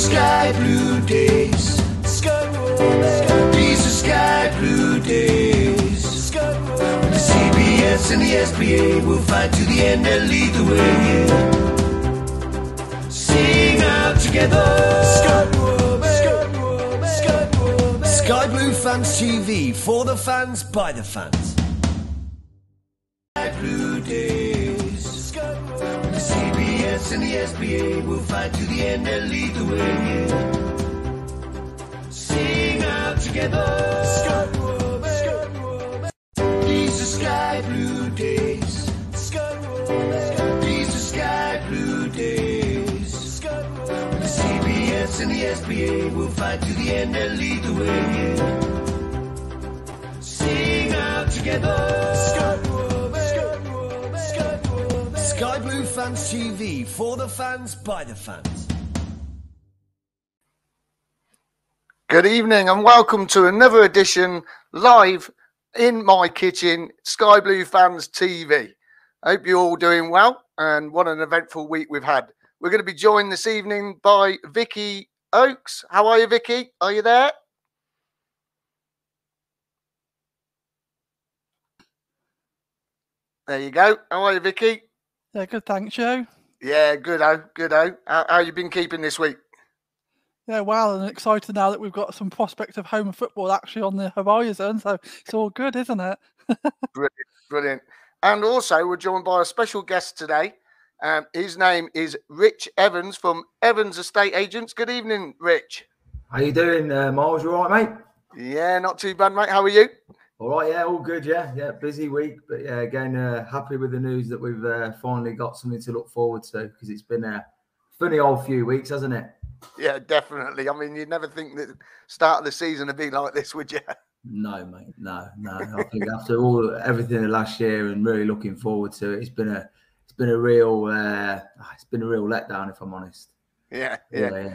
sky blue days. These are sky blue days. When the CBS and the SBA will fight to the end and lead the way. Yeah. Sing out together. Sky Blue Fans TV for the fans by the fans. Sky Blue days. CBS and the SBA will fight to the end and lead the way. Yeah. Sing out together. These are sky blue days. These are sky blue days. When the CBS and the SBA will fight to the end and lead the way. Yeah. Sing out together. Sky Blue Fans TV for the fans by the fans. Good evening and welcome to another edition live in my kitchen, Sky Blue Fans TV. Hope you're all doing well and what an eventful week we've had. We're going to be joined this evening by Vicky Oakes. How are you, Vicky? Are you there? There you go. How are you, Vicky? Yeah, good. Thanks, Joe. Yeah, good. Oh, good. Oh, how, how you been keeping this week? Yeah, well, and excited now that we've got some prospect of home football actually on the horizon. So it's all good, isn't it? Brilliant, brilliant. And also, we're joined by a special guest today. Um, his name is Rich Evans from Evans Estate Agents. Good evening, Rich. How you doing, uh, Miles? You all right, mate? Yeah, not too bad, mate. How are you? All right, yeah, all good, yeah, yeah. Busy week, but yeah, again, uh, happy with the news that we've uh, finally got something to look forward to because it's been a funny old few weeks, hasn't it? Yeah, definitely. I mean, you'd never think that start of the season would be like this, would you? No, mate, no, no. I think after all everything last year and really looking forward to it, it's been a it's been a real uh, it's been a real letdown, if I'm honest. Yeah, yeah. yeah.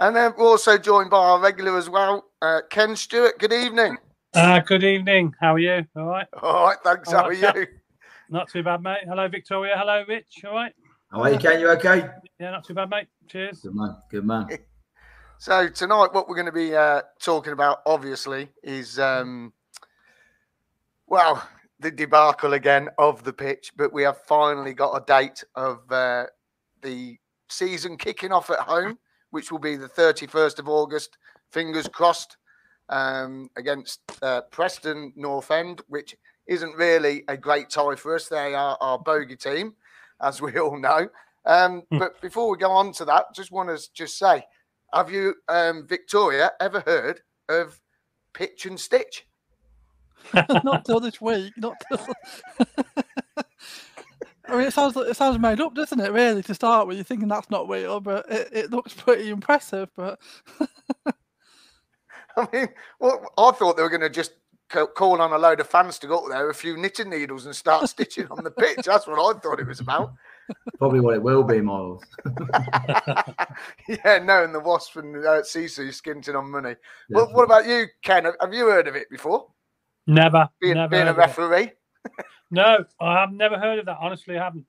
And then we're also joined by our regular as well, uh, Ken Stewart. Good evening. Uh, good evening. How are you? All right. All right. Thanks. All How right, are you? Not too bad, mate. Hello, Victoria. Hello, Rich. All right. How are you, Ken? You okay? Yeah, not too bad, mate. Cheers. Good man. Good man. So tonight, what we're going to be uh, talking about, obviously, is um, well the debacle again of the pitch. But we have finally got a date of uh, the season kicking off at home, which will be the thirty first of August. Fingers crossed um, against uh, Preston North End, which isn't really a great tie for us. They are our bogey team, as we all know. Um, but before we go on to that, just want to just say, have you, um, Victoria, ever heard of pitch and stitch? not till this week. Not till. I mean, it sounds it sounds made up, doesn't it? Really, to start with, you're thinking that's not real, but it, it looks pretty impressive. But I mean, well, I thought they were going to just call on a load of fans to go up there, a few knitting needles, and start stitching on the pitch. That's what I thought it was about. Probably what it will be, Miles. yeah, knowing the wasp and uh, Sisu skinting on money. Well, what about you, Ken? Have- Have you heard of it before? Never. Being, never being a heard of it. referee? No, I have never heard of that. Honestly, I haven't.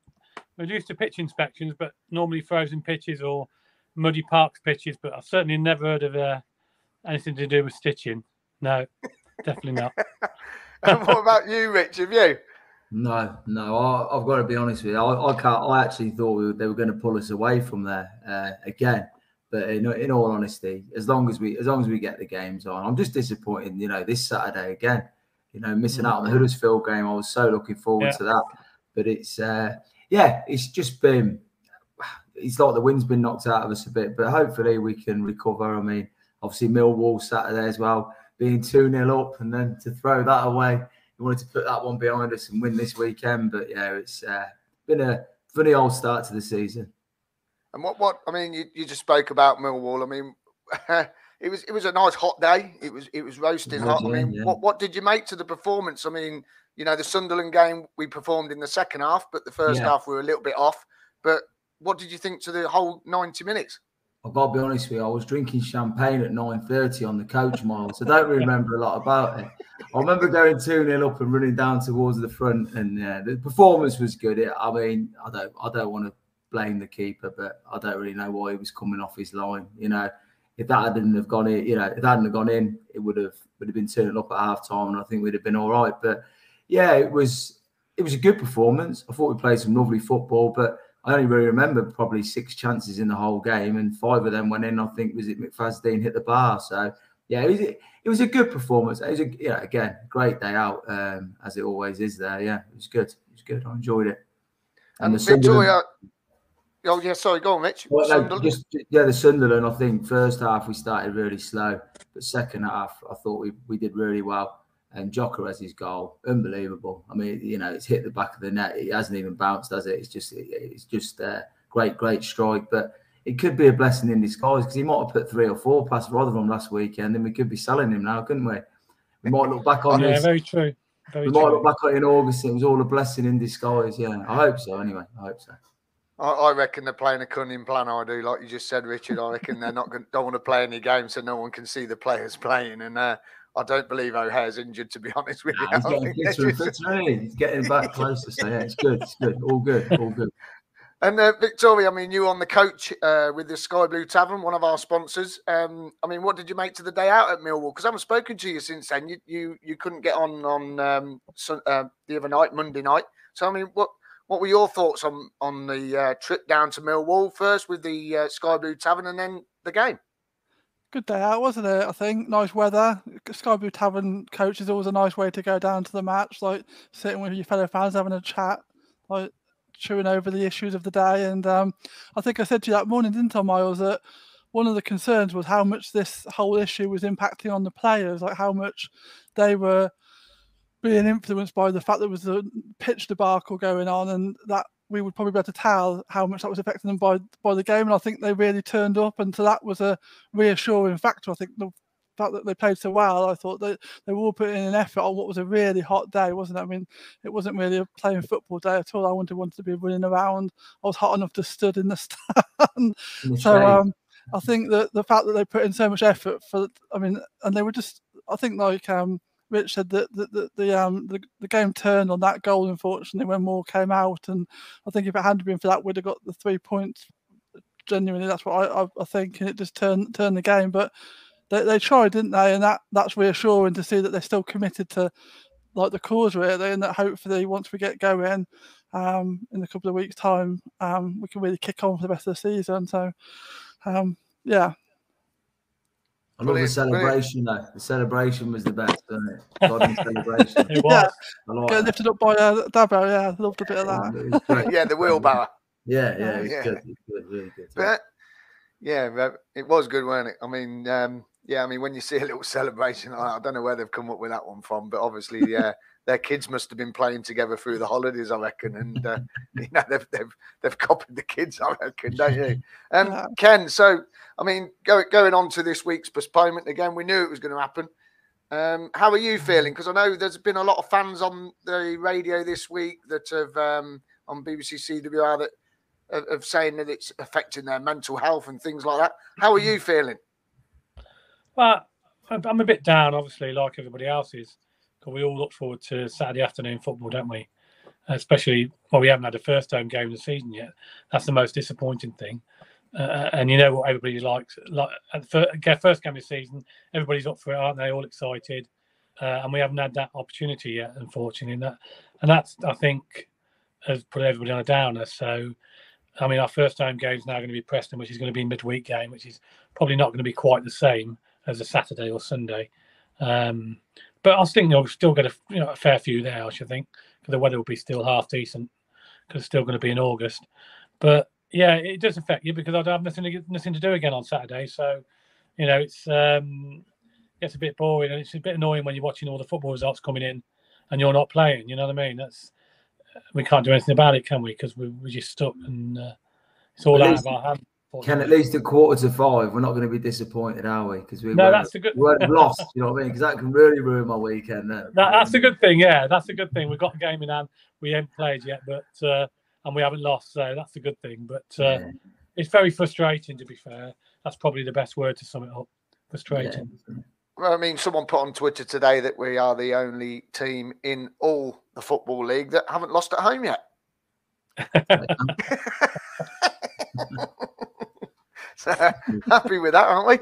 We're used to pitch inspections, but normally frozen pitches or muddy parks pitches. But I've certainly never heard of uh, anything to do with stitching. No, definitely not. and what about you, Rich? Have you? No, no. I, I've got to be honest with you. I, I can't. I actually thought we they were going to pull us away from there uh, again. But in, in all honesty, as long as we as long as we get the games on, I'm just disappointed. You know, this Saturday again. You know, missing out on the Huddersfield game. I was so looking forward Yeah. to that. But it's uh, yeah, it's just been. It's like the wind's been knocked out of us a bit, but hopefully we can recover. I mean, obviously Millwall Saturday as well, being two 0 up, and then to throw that away we wanted to put that one behind us and win this weekend. But yeah, it's uh, been a funny old start to the season. And what? What? I mean, you, you just spoke about Millwall. I mean, it was it was a nice hot day. It was it was roasting hot. I mean, yeah. what what did you make to the performance? I mean, you know, the Sunderland game we performed in the second half, but the first Yeah. half we were a little bit off. But what did you think to the whole ninety minutes? I've got to be honest with you, I was drinking champagne at 9.30 on the coach miles. I don't remember a lot about it. I remember going 2-0 up and running down towards the front and uh, the performance was good. It, I mean, I don't I don't want to blame the keeper, but I don't really know why he was coming off his line. You know, if that hadn't have gone in, you know, if that hadn't have gone in, it would have would have been turning up at half time, and I think we'd have been all right. But yeah, it was it was a good performance. I thought we played some lovely football, but I only really remember probably six chances in the whole game, and five of them went in. I think was it McFadzean hit the bar. So yeah, it was it was a good performance. It was a, yeah, again, great day out um, as it always is there. Yeah, it was good. It was good. I enjoyed it. And, and Victoria. Oh yeah, sorry, go on, Mitch. Well, no, just, yeah, the Sunderland. I think first half we started really slow, but second half I thought we, we did really well. And Gyökeres his goal, unbelievable. I mean, you know, it's hit the back of the net. It hasn't even bounced, has it? It's just, it's just a uh, great, great strike. But it could be a blessing in disguise because he might have put three or four past Rotherham last weekend, and we could be selling him now, couldn't we? We might look back on yeah, this. Yeah, very true. Very we true. might look back on it in August. It was all a blessing in disguise. Yeah, I hope so. Anyway, I hope so. I, I reckon they're playing a cunning plan. I do, like you just said, Richard. I reckon they're not going, don't want to play any games so no one can see the players playing, and uh, I don't believe O'Hare's injured, to be honest with you. Nah, he's, getting fitter, he's getting back closer. So yeah, it's good. It's good. All good. All good. And uh, Victoria, I mean, you on the coach uh, with the Sky Blue Tavern, one of our sponsors. Um, I mean, what did you make to the day out at Millwall? Because I haven't spoken to you since then. You you, you couldn't get on on um, so, uh, the other night, Monday night. So I mean, what what were your thoughts on on the uh, trip down to Millwall first with the uh, Sky Blue Tavern and then the game? Good day out, wasn't it? I think nice weather. Sky Blue Tavern coach is always a nice way to go down to the match, like sitting with your fellow fans, having a chat, like chewing over the issues of the day. And um, I think I said to you that morning, didn't I, Miles, that one of the concerns was how much this whole issue was impacting on the players, like how much they were being influenced by the fact there was a pitch debacle going on, and that we would probably be able to tell how much that was affecting them by by the game. And I think they really turned up, and so that was a reassuring factor. I think the fact that they played so well, I thought that they were all putting in an effort on what was a really hot day, wasn't it? I mean, it wasn't really a playing football day at all. I wanted wanted to be running around. I was hot enough to stood in the stand. so um, I think that the fact that they put in so much effort for, I mean, and they were just, I think like um, Rich said that the, the, the um the, the game turned on that goal unfortunately when Moore came out and I think if it hadn't been for that we'd have got the three points. Genuinely that's what I, I, I think and it just turned turned the game but they, they tried didn't they? And that that's reassuring to see that they're still committed to like the cause really and that hopefully once we get going um in a couple of weeks time um we can really kick on for the rest of the season. So um yeah I love the celebration though. The celebration was the best, wasn't it? God celebration. it was. Yeah. Like Get lifted up by uh, Dabo, yeah. Loved a bit of that. yeah, the wheelbarrow. Yeah, yeah, it was yeah. good. It was good, really good. But, yeah, it was good, wasn't it? I mean, um, yeah, I mean, when you see a little celebration, I, I don't know where they've come up with that one from, but obviously, yeah, their kids must have been playing together through the holidays, I reckon, and uh, you know they've, they've they've copied the kids, I reckon, don't you? Um, yeah. Ken, so I mean, go, going on to this week's postponement again, we knew it was going to happen. Um, how are you feeling? Because I know there's been a lot of fans on the radio this week that have um, on BBC CWR that of, of saying that it's affecting their mental health and things like that. How are you feeling? Well, I'm a bit down, obviously, like everybody else is we all look forward to Saturday afternoon football, don't we? Especially, well, we haven't had a first home game of the season yet. That's the most disappointing thing. Uh, and you know what everybody likes. Like at the first game of the season, everybody's up for it, aren't they? All excited, uh, and we haven't had that opportunity yet, unfortunately. And that, and that's I think has put everybody on a downer. So, I mean, our first home game is now going to be Preston, which is going to be a midweek game, which is probably not going to be quite the same as a Saturday or Sunday. Um, but I think you'll still get a you know a fair few there. I should think because the weather will be still half decent because it's still going to be in August. But yeah, it does affect you because I have nothing to nothing to do again on Saturday. So you know it's um it's a bit boring and it's a bit annoying when you're watching all the football results coming in and you're not playing. You know what I mean? That's we can't do anything about it, can we? Because we, we're just stuck and uh, it's all out of our hands. Can at least a quarter to five. We're not going to be disappointed, are we? Because we no, that's a good. We weren't lost. You know what I mean? Because that can really ruin my weekend. Then. That, that's a good thing. Yeah, that's a good thing. We've got the game in hand. We haven't played yet, but uh, and we haven't lost, so that's a good thing. But uh, yeah. it's very frustrating, to be fair. That's probably the best word to sum it up. Frustrating. Yeah. Well, I mean, someone put on Twitter today that we are the only team in all the football league that haven't lost at home yet. so happy with that, aren't we?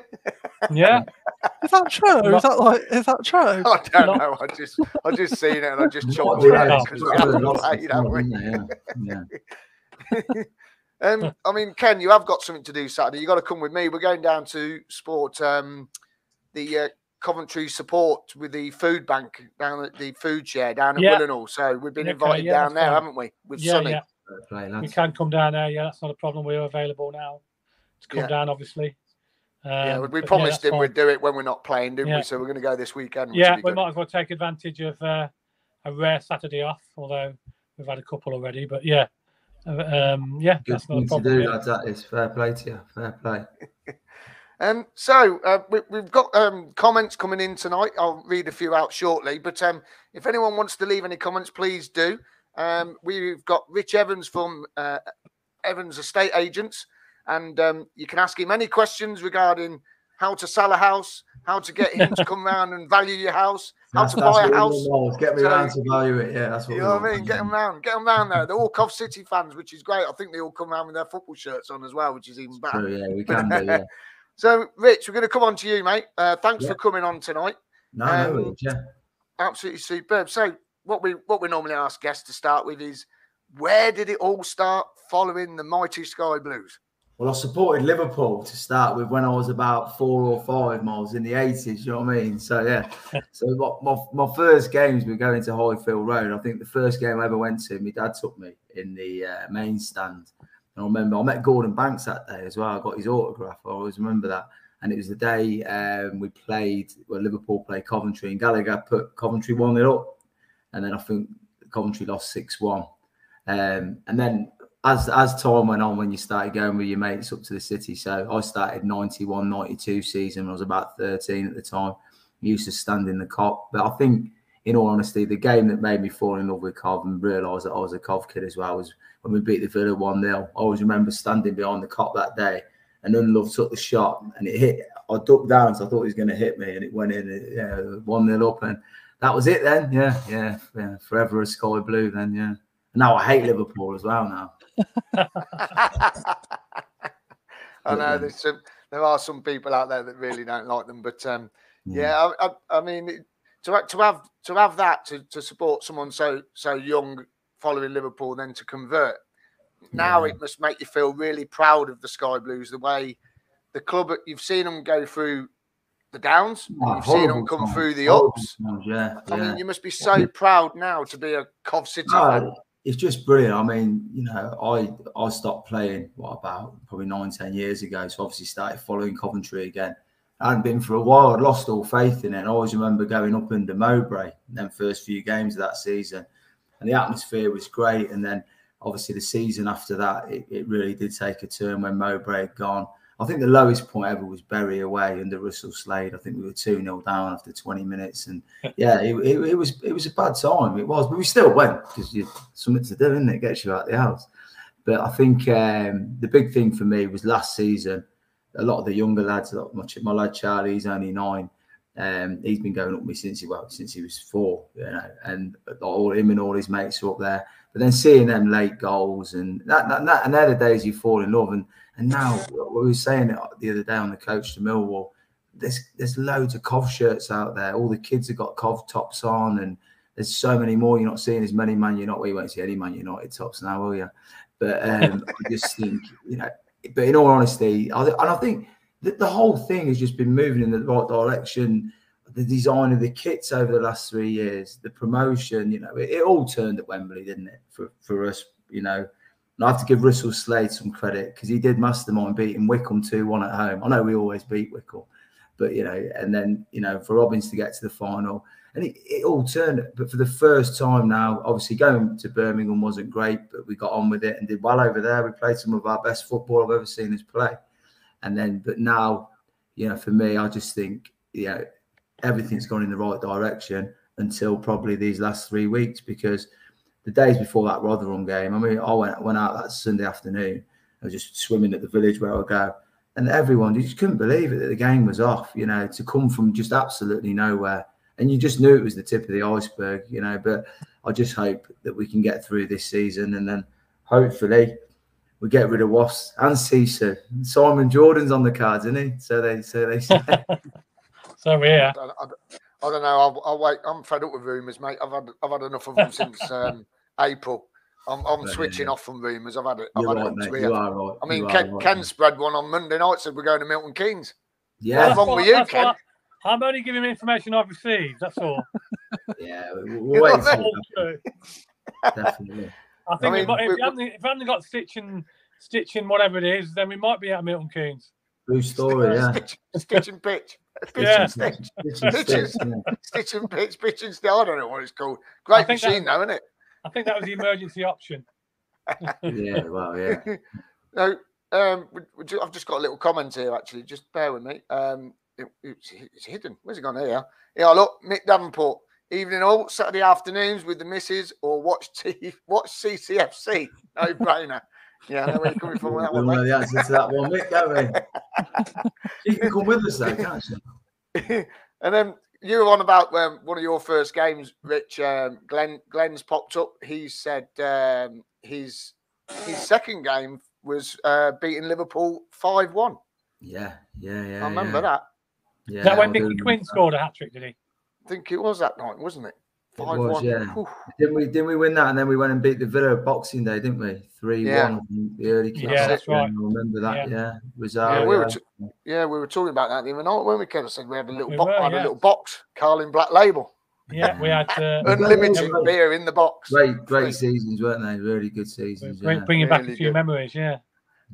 Yeah, Is that true? Is that like? Is that true? I don't Not- know. I just I just seen it and I just Might chuckled at it it's because it's we haven't lots of played, have we? fun, isn't it? Yeah, yeah. Um, I mean, Ken, you have got something to do Saturday. You got to come with me. We're going down to support um, the uh, Coventry support with the food bank down at the food share down at Yeah. Willenhall. So we've been Okay, invited yeah, down there, fine. haven't we? With yeah, Sonny. yeah. Fair play, We can come down there. Yeah, that's not a problem. We're available now to come Yeah. down, obviously. Yeah, Um, we but yeah, promised him fine. we'd do it when we're not playing, didn't Yeah. we? So we're going to go this weekend. which Yeah, we good. might as well take advantage of uh, a rare Saturday off, although we've had a couple already. But yeah, Uh, um, yeah, Good that's not a thing to do, yeah. lads. That is fair play to you. Fair play. Um, so uh, we, we've got um, comments coming in tonight. I'll read a few out shortly. But um, if anyone wants to leave any comments, please do. Um, we've got Rich Evans from uh, Evans Estate Agents, and um, you can ask him any questions regarding how to sell a house, how to get him to come round and value your house, how That's- to buy a house. Get me So- around to value it. Yeah, that's what You know what I mean? Get them round, get them round there. They're all Cov City fans, which is great. I think they all come round with their football shirts on as well, which is even better. True, yeah, we can do. Yeah. So, Rich, we're going to come on to you, mate. Uh, thanks Yeah. for coming on tonight. No, Um, no, yeah. Absolutely superb. So, what we what we normally ask guests to start with is, where did it all start following the mighty Sky Blues? Well, I supported Liverpool to start with when I was about four or five miles in the 80s, you know what I mean? So, yeah. so, my, my, my first games were going to Highfield Road. I think the first game I ever went to, my dad took me in the uh, main stand. And I remember I met Gordon Banks that day as well. I got his autograph. I always remember that. And it was the day um, we played, well, Liverpool played Coventry, and Gallagher put Coventry 1 0 up. And then I think Coventry lost 6 1. Um, and then as as time went on, when you started going with your mates up to the city, so I started 91, 92 season. I was about 13 at the time. used to stand in the cop. But I think, in all honesty, the game that made me fall in love with Cov and realise that I was a Cov kid as well was when we beat the Villa 1 0. I always remember standing behind the cop that day and Ndlovu took the shot and it hit. I ducked down, so I thought he was going to hit me, and it went in. It, yeah, 1 0 up. And that was it then. Yeah, yeah, yeah. Forever a sky blue then, yeah. Now I hate Liverpool as well now. I know there's some, there are some people out there that really don't like them, but um, yeah, I, I, I mean, to to have to have that to, to support someone so so young following Liverpool, then to convert. Now Yeah. it must make you feel really proud of the Sky Blues, the way the club you've seen them go through the downs, Oh, you've seen them come times, through the ups. times, Yeah, I yeah. mean, you must be so proud now to be a Cov City fan. It's just brilliant. I mean, you know, I I stopped playing what about probably nine, ten years ago. So obviously started following Coventry again. I hadn't been for a while. I'd lost all faith in it. And I always remember going up under Mowbray in them first few games of that season. And the atmosphere was great. And then obviously the season after that, it, it really did take a turn when Mowbray had gone. I think the lowest point ever was Bury away under Russell Slade. I think we were 2 0 down after 20 minutes. And yeah, it, it, it was it was a bad time. It was, but we still went because you something to do, isn't it? Gets you out the house. But I think um, the big thing for me was last season. A lot of the younger lads, like my, my lad Charlie, he's only nine. Um, he's been going up with me since he well since he was four, you know, and all him and all his mates are up there. But then seeing them late goals and that, that, that and they're the days you fall in love. And and now we were saying it the other day on the coach to Millwall. There's there's loads of Cov shirts out there. All the kids have got Cov tops on, and there's so many more. You're not seeing as many Man United. Well, you won't see any Man United tops now, will you? But um, I just think you know. But in all honesty, I, and I think that the whole thing has just been moving in the right direction. The design of the kits over the last three years, the promotion, you know, it, it all turned at Wembley, didn't it? For for us, you know. And I have to give Russell Slade some credit because he did mastermind beating Wycombe 2 1 at home. I know we always beat Wycombe, but you know, and then, you know, for Robins to get to the final, and it, it all turned. But for the first time now, obviously going to Birmingham wasn't great, but we got on with it and did well over there. We played some of our best football I've ever seen us play. And then, but now, you know, for me, I just think, you know, everything's gone in the right direction until probably these last three weeks because the days before that Rotherham game, I mean, I went went out that Sunday afternoon. I was just swimming at the village where I go, and everyone you just couldn't believe it that the game was off. You know, to come from just absolutely nowhere, and you just knew it was the tip of the iceberg. You know, but I just hope that we can get through this season, and then hopefully we get rid of Wasps and Sisu. Simon Jordan's on the cards, isn't he? So they so they say. So yeah, I, don't- I don't know. I'll, I'll wait. I'm fed up with rumours, mate. I've had I've had enough of them since um, April. I'm, I'm Yeah, switching yeah. off from rumours. I've had it. I've You're had right, up to You are right. I mean, you Ken, right. Ken spread one on Monday night. Said we're going to Milton Keynes. Yeah, What's wrong with you, Ken? what- I'm only giving information I've received. That's all. yeah. We'll, we'll wait. I for All Definitely. I think I we might, if, we- we haven't, if we haven't got stitching, stitching whatever it is, then we might be at Milton Keynes. Blue story. Yeah. Stitch, stitch and pitch. Pitch Yeah. and stitch. Stitch and Pitches. yeah. Stitch and pitch. Pitch and stitch. I don't know what it's called. Great think machine, though, isn't it? I think that was the emergency option. Yeah. Well, yeah. no, um, would- would you- I've just got a little comment here. Actually, just bear with me. Um, it- it's, it's hidden. Where's it gone here? Yeah, look, Mick Davenport. Evening all Saturday afternoons with the missus, or watch T, watch CCFC. No brainer. Yeah, I know where you're coming from with that we one. know mate. the answer to that one, Mick, don't we? You can come with us, though, can't you? and then you were on about um, one of your first games, Rich. Um, Glenn Glenn's popped up. He said um, his his second game was uh, beating Liverpool five one. Yeah, yeah, yeah. I remember yeah. that. Yeah, that when I Mickey Quinn scored a hat trick? Did he? I think it was that night, wasn't it? It Five was, one. yeah. Didn't we? Didn't we win that? And then we went and beat the Villa Boxing Day, didn't we? Three Yeah. one. The early kicks. Yeah, that's right. I remember that. Yeah. Yeah, Rosario. Yeah, we were. T- yeah, we were talking about that the other night, weren't we? Kevin said we had a little We box. were, had a little box, Carling Black Label, Yeah, we had uh, unlimited beer in the box. great, great seasons, weren't they? Really good seasons. bring, Yeah, bringing back Really a few good. memories. Yeah,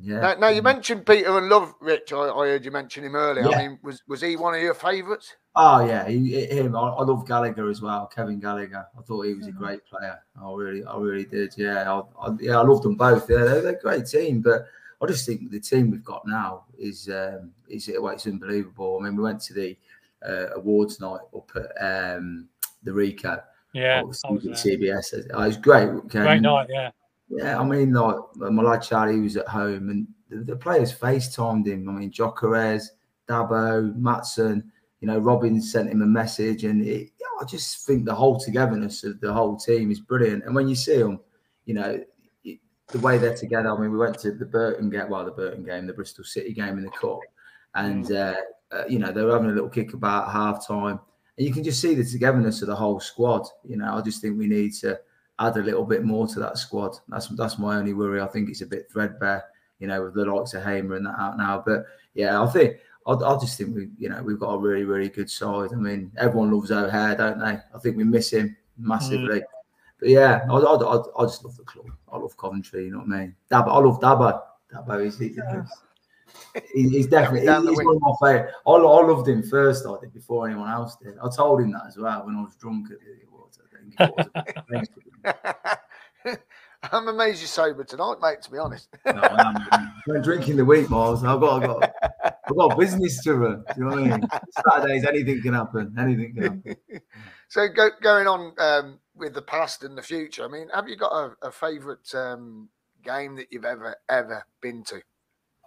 yeah. Now, now you mentioned Peter Ndlovu, Rich. I, I heard you mention him earlier. Yeah. I mean, was was he one of your favourites? Oh yeah, he, him. I, I love Gallagher as well. Kevin Gallagher. I thought he was a great player. I really, I really did. Yeah, I, I, yeah, I loved them both. Yeah, they're, they're a great team. But I just think the team we've got now is um, is well, it's unbelievable. I mean, we went to the uh, awards night up at um, the Ricoh. yeah, obviously I was with. CBS. Oh, it was great. Great night. Yeah, Yeah, I mean, like my lad Charlie was at home, and the, the players FaceTimed him. I mean, Gyökeres, Dabo, Maatsen. You know, Robin sent him a message, and it, I just think the whole togetherness of the whole team is brilliant. And when you see them, you know, it- the way they're together. I mean, we went to the Burton game, well, the Burton game, the Bristol City game in the cup, and uh, uh, you know they were having a little kick about half time, and you can just see the togetherness of the whole squad. You know, I just think we need to add a little bit more to that squad. That's that's my only worry. I think it's a bit threadbare, you know, with the likes of Hamer and that out now. But yeah, I think I, I just think we, you know, we've got a really really good side. I mean, everyone loves O'Hare, don't they? I think we miss him massively. Mm. But yeah, I, I, I, I just love the club. I love Coventry. You know what I mean? Dabo, I love Dabo. Dabo is he, he- he's definitely down he's one of my favourite. I, I loved him first. I did before anyone else did. I told him that as well when I was drunk at the awards. I think. I thought it was a bit- I'm amazed you're sober tonight, mate. To be honest. No, I am. I'm drinking the week, Miles. I've got, I've got, I've got business to run. Do you know what I mean? Saturdays, anything can happen. Anything can happen. So go, going on um, with the past and the future. I mean, have you got a, a favourite um, game that you've ever ever been to?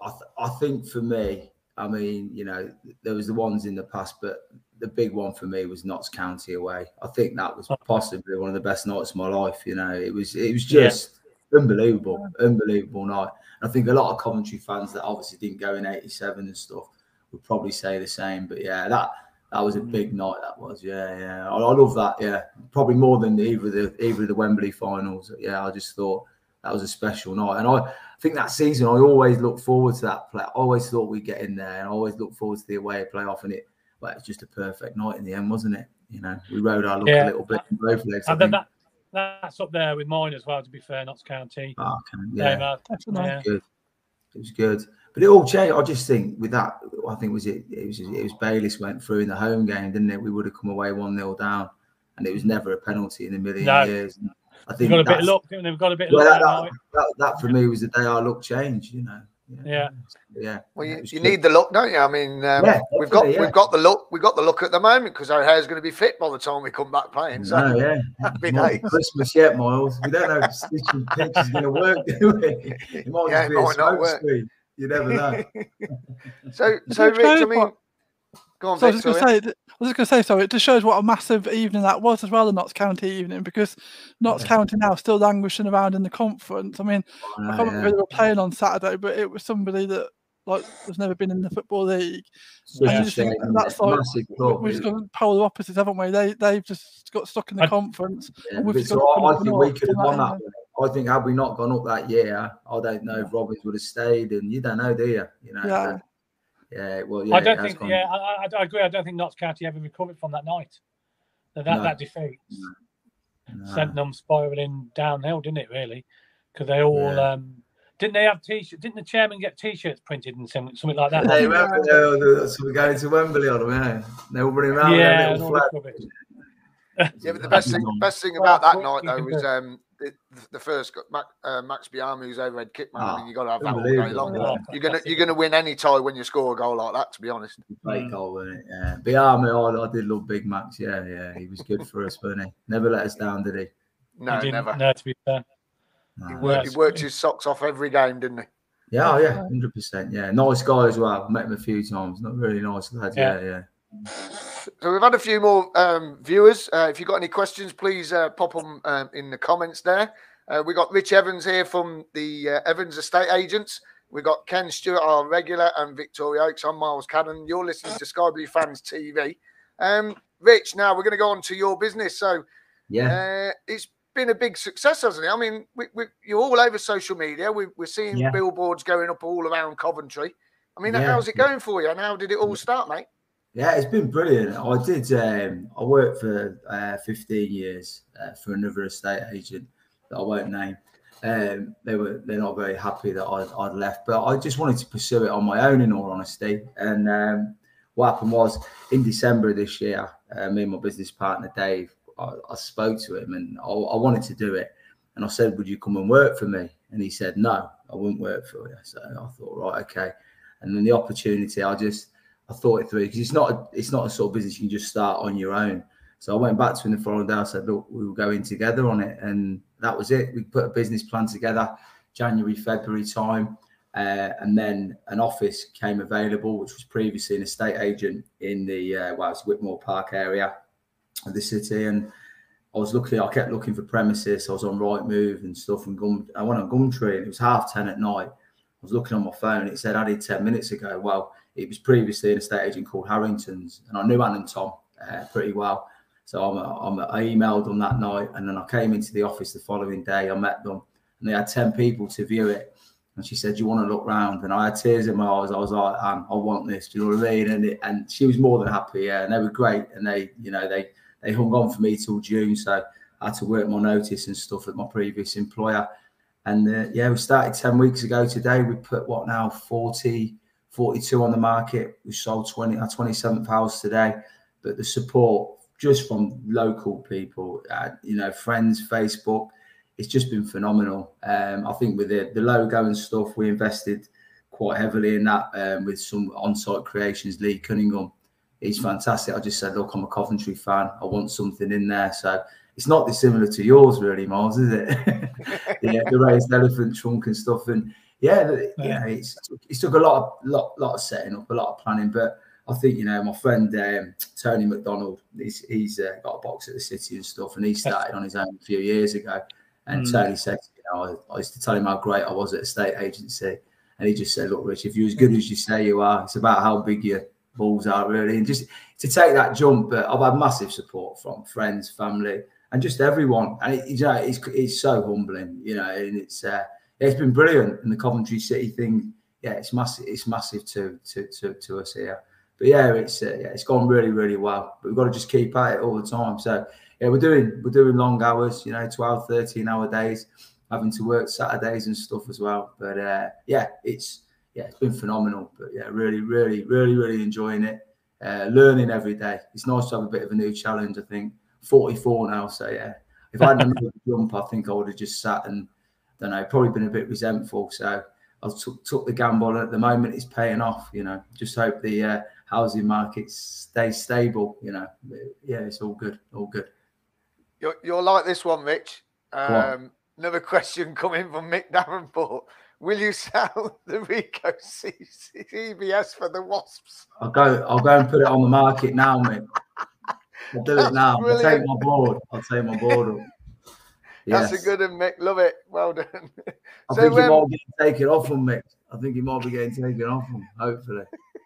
I, th- I think for me, I mean, you know, there was the ones in the past, but the big one for me was Notts County away. I think that was possibly one of the best nights of my life. You know, it was it was Yeah. just unbelievable, unbelievable night. And I think a lot of Coventry fans that obviously didn't go in '87 and stuff would probably say the same. But yeah, that that was a big mm. night. That was, yeah, yeah. I, I love that. Yeah, probably more than either of the either of the Wembley finals. Yeah, I just thought that was a special night, and I think that season I always looked forward to that play. I always thought we'd get in there, and I always looked forward to the away playoff. And it, well, it's just a perfect night in the end, wasn't it? You know, we rode our luck Yeah. a little bit in both legs. I and then that that's up there with mine as well. To be fair, Notts County. Oh, ah, okay, um, Yeah, uh, yeah, man. Definitely. yeah. good. It was good, but it all changed. I just think with that, I think was it. It was it was Bayliss went through in the home game, didn't it? We would have come away one 0 down, and it was never a penalty in a million No. years. And I They've think got a bit of that's- luck. They've got a bit of Well, luck that, that that, that, that for me was the day our luck changed. You know. Yeah. Yeah. Well, you, you need the look, don't you? I mean, um, Yeah, we've got yeah. we've got the look. We've got the look at the moment because our hair's going to be fit by the time we come back playing. So No, yeah. happy It might be days. Christmas yet, Miles. We don't know if stitching pitch is going to work, do we? It might Yeah, just it be a not smoke work. screen. You never know. So, so Rich, I mean, what- Go on, So I was just going to say, I was just going to say, so it just shows what a massive evening that was as well, the Notts County evening, because Notts Yeah. County now still languishing around in the conference. I mean, I I can't know, remember who they were playing on Saturday, but it was somebody that like has never been in the football league. Such I a just think that's like- massive We- club. We've just got polar opposites, haven't we? They they've just got stuck in the I- conference. Yeah, we've so I, I think we could have with won that, that. I think had we not gone up that year, I don't know if Robins would have stayed, and you don't know, do you? You know. Yeah. But- yeah. Well, yeah. I don't think. gone- Yeah, I, I, I agree. I don't think Notts County ever recovered from that night. That that, No. that defeat No. sent them spiraling downhill, didn't it? Really, because they all Yeah. um, didn't they have t-shirts? Didn't the chairman get t-shirts printed and something, something like that? Hey, remember, uh, so we're going to Wembley on them, yeah. They were running around yeah, with and little flag. Yeah, but the best thing, best thing Well, about that night though was um, the, the first got Mac, uh, Max Biamou's overhead kick man. I Ah, mean, you got to have that all day long. Yeah. You're gonna you're gonna win any tie when you score a goal like that. To be honest, Great Mm. goal, wasn't it? Yeah. But yeah, I, I, I did love Big Max. Yeah, yeah. He was good for us, wasn't he? Never let us down, did he? no, he never. No, to be fair. No. He worked, he worked his socks off every game, didn't he? Yeah, oh, yeah, hundred percent. Yeah, nice guy as well. Met him a few times. Not really nice lad. Yeah, Yeah. yeah. So we've had a few more um, viewers. Uh, if you've got any questions, please uh, pop them um, in the comments there. Uh, we got Rich Evans here from the uh, Evans Estate Agents. We've got Ken Stewart, our regular, and Victoria Oakes. I'm Miles Cannon. You're listening to Sky Blue Fans TV. Um, Rich, now we're going to go on to your business. So Yeah, uh, it's been a big success, hasn't it? I mean, we, we, you're all over social media. We, we're seeing Yeah. billboards going up all around Coventry. I mean, Yeah. how's it going for you? And how did it all start, mate? Yeah. It's been brilliant. I did. Um, I worked for uh, 15 years uh, for another estate agent that I won't name. Um, they were they're not very happy that I'd, I'd left, but I just wanted to pursue it on my own, in all honesty. And um, what happened was in December this year, uh, me and my business partner Dave, I, I spoke to him and I, I wanted to do it. And I said, "Would you come and work for me?" And he said, "No, I wouldn't work for you." So I thought, right, okay. And then the opportunity, I just I thought it through because it's not a, it's not a sort of business you can just start on your own. So I went back to him the following day. I said, "Look, we were going together on it," and that was it. We put a business plan together, January February time, uh, and then an office came available, which was previously an estate agent in the uh, well, it's Whitmore Park area of the city, and I was lucky. I kept looking for premises. I was on Rightmove and stuff, and Gum. I went on Gumtree, and it was half ten at night. I was looking on my phone, it said added ten minutes ago. Well, it was previously an estate agent called Harrington's, and I knew Anne and Tom uh, pretty well. So I'm, I'm, I emailed them that night, and then I came into the office the following day. I met them, and they had ten people to view it. And she said, "Do you want to look round?" And I had tears in my eyes. I was like, "Anne, I want this." Do you know what I mean? And it, and she was more than happy. Yeah, and they were great. And they, you know, they they hung on for me till June. So I had to work my notice and stuff at my previous employer. And uh, yeah, we started 10 weeks ago today. We put what now 40, 42 on the market. We sold 20, our 27th house today. But the support just from local people, uh, you know, friends, Facebook, it's just been phenomenal. Um, I think with the, the logo and stuff, we invested quite heavily in that um, with some on site creations, Lee Cunningham. He's fantastic. I just said, look, I'm a Coventry fan. I want something in there. So it's not dissimilar to yours, really, Miles, is it? yeah, the raised elephant trunk and stuff. And yeah, the- you know, it's it's took a lot of lot lot of setting up, a lot of planning. But I think you know, my friend um, Tony McDonald, he's he's uh, got a box at the city and stuff, and he started on his own a few years ago. And Mm. Tony said, you know, I, I used to tell him how great I was at a state agency, and he just said, look, Rich, if you're as good as you say you are, it's about how big your balls are really, and just to take that jump. But I've had massive support from friends, family, and just everyone. And it, you know, it's it's so humbling, you know, and it's uh, yeah, it's been brilliant. And the Coventry City thing, yeah, it's massive. It's massive to to to, to us here. But yeah, it's uh, yeah, it's gone really really well. But we've got to just keep at it all the time. So yeah, we're doing we're doing long hours, you know, 12, 13 hour days, having to work Saturdays and stuff as well. But uh, yeah, it's yeah, it's been phenomenal. But yeah, really, really, really, really enjoying it. Uh, learning every day. It's nice to have a bit of a new challenge. I think 44 now, so yeah. If I hadn't made the jump, I think I would have just sat and don't know, probably been a bit resentful. So I took, took the gamble, and at the moment it's paying off. You know, just hope the uh, housing market stays stable. You know, yeah, it's all good, all good. You're, you're like this one, Rich. on. Um, another question coming from Mick Davenport. will you sell the Ricoh CBS for the Wasps? I'll go. I'll go and put it on the market now, mate. I'll do That's it now. I'll take my board. I'll take my board up. That's Yes. a good one, Mick. Love it. Well done. I So, think he um, might be getting taken off him, Mick. I think he might be getting taken off him. Hopefully.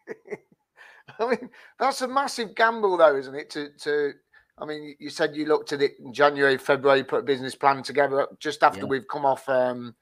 I mean, that's a massive gamble, though, isn't it? To, to, I mean, you said you looked at it in January, February, put a business plan together just after Yeah. we've come off um,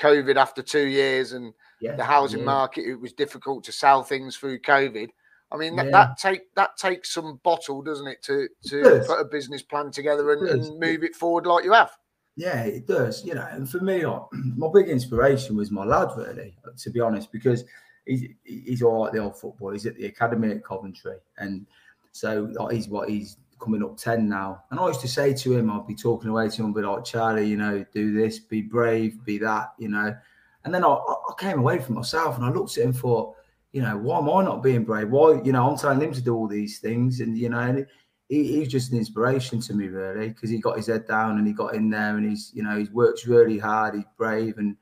COVID after two years and Yeah. the housing yeah. market. It was difficult to sell things through COVID. I mean, that, that take that takes some bottle, doesn't it, to to put a business plan together and, and move it forward like you have. Yeah, it does. You know, and for me, like, my big inspiration was my lad, really, to be honest, because he's he's all right, the old football. He's at the academy at Coventry, and so he's what he's coming up ten now. And I used to say to him, I'd be talking away to him, be like, Charlie, you know, do this, be brave, be that, you know. And then I, I I came away from myself and I looked at him thought, you know, why am I not being brave? Why, you know, I'm telling him to do all these things, and you know, and he, he's just an inspiration to me, really, because he got his head down and he got in there and he's, you know, he works really hard, he's brave, and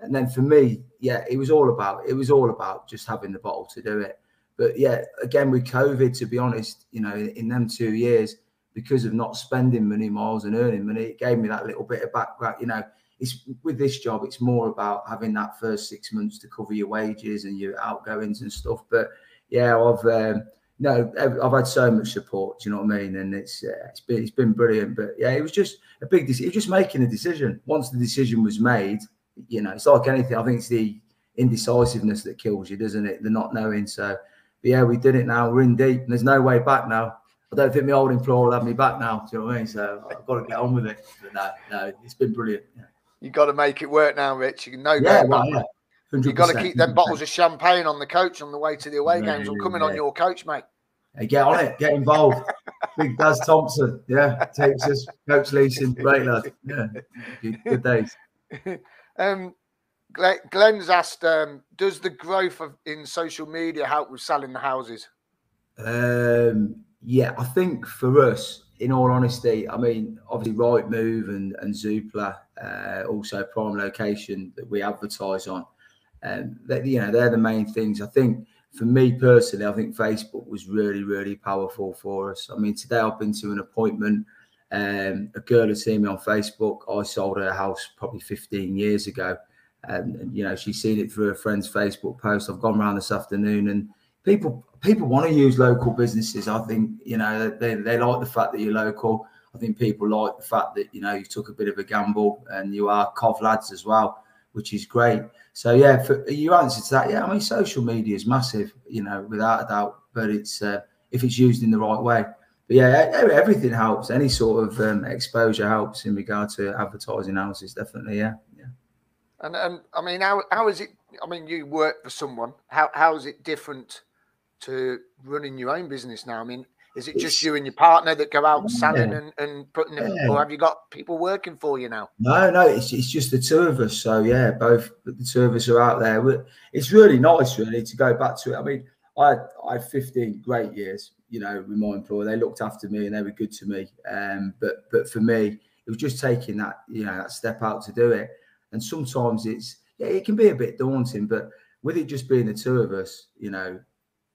and then for me, yeah, it was all about it was all about just having the bottle to do it. But yeah, again with COVID, to be honest, you know, in, in them two years, because of not spending money, miles, and earning money, it gave me that little bit of background. You know, it's with this job, it's more about having that first six months to cover your wages and your outgoings and stuff. But yeah, I've um, no, I've had so much support. Do you know what I mean? And it's uh, it's been it's been brilliant. But yeah, it was just a big. dec- It was just making a decision. Once the decision was made, you know, it's like anything. I think it's the indecisiveness that kills you, doesn't it? The not knowing. So, yeah, we did it now. We're in deep, and there's no way back now. I don't think my old employer will have me back now. Do you know what I mean? So I've got to get on with it. But no, no, it's been brilliant. Yeah, You got to make it work now, Rich. You know, yeah, going well, back. yeah. You got to keep them bottles of champagne on the coach on the way to the away Yeah, games. I'm yeah, coming on your coach, mate. Hey, get on it, get involved. Big Daz Thompson, yeah, takes us, Coach Leeson, great lad. Yeah, good, good days. Um, Glenn's asked, um, does the growth of in social media help with selling the houses? Um, yeah, I think for us, in all honesty, I mean, obviously, Rightmove and, and Zoopla, uh, also prime location that we advertise on. Um, that you know, they're the main things. I think for me personally, I think Facebook was really, really powerful for us. I mean, today I've been to an appointment. Um, a girl had seen me on Facebook. I sold her house probably 15 years ago. And, and, you know, she's seen it through a friend's Facebook post. I've gone around this afternoon and people people want to use local businesses. I think, you know, they, they like the fact that you're local. I think people like the fact that, you know, you took a bit of a gamble and you are Cov lads as well, which is great. So, yeah, for you answer to that, yeah, I mean, social media is massive, you know, without a doubt, but it's, uh, if it's used in the right way. But yeah, everything helps. Any sort of um, exposure helps in regard to advertising houses, definitely. Yeah, yeah. And and I mean, how how is it? I mean, you work for someone. How how is it different to running your own business now? I mean, is it just It's- you and your partner that go out selling Yeah. and, and putting them, Yeah. or have you got people working for you now? No, no, it's, it's just the two of us. So yeah, both the two of us are out there. it's really nice, really, to go back to it. I mean, I had, I had 15 great years, you know, with my employer. They looked after me and they were good to me. Um, but but for me, it was just taking that, you know, that step out to do it. And sometimes it's yeah, it can be a bit daunting, but with it just being the two of us, you know,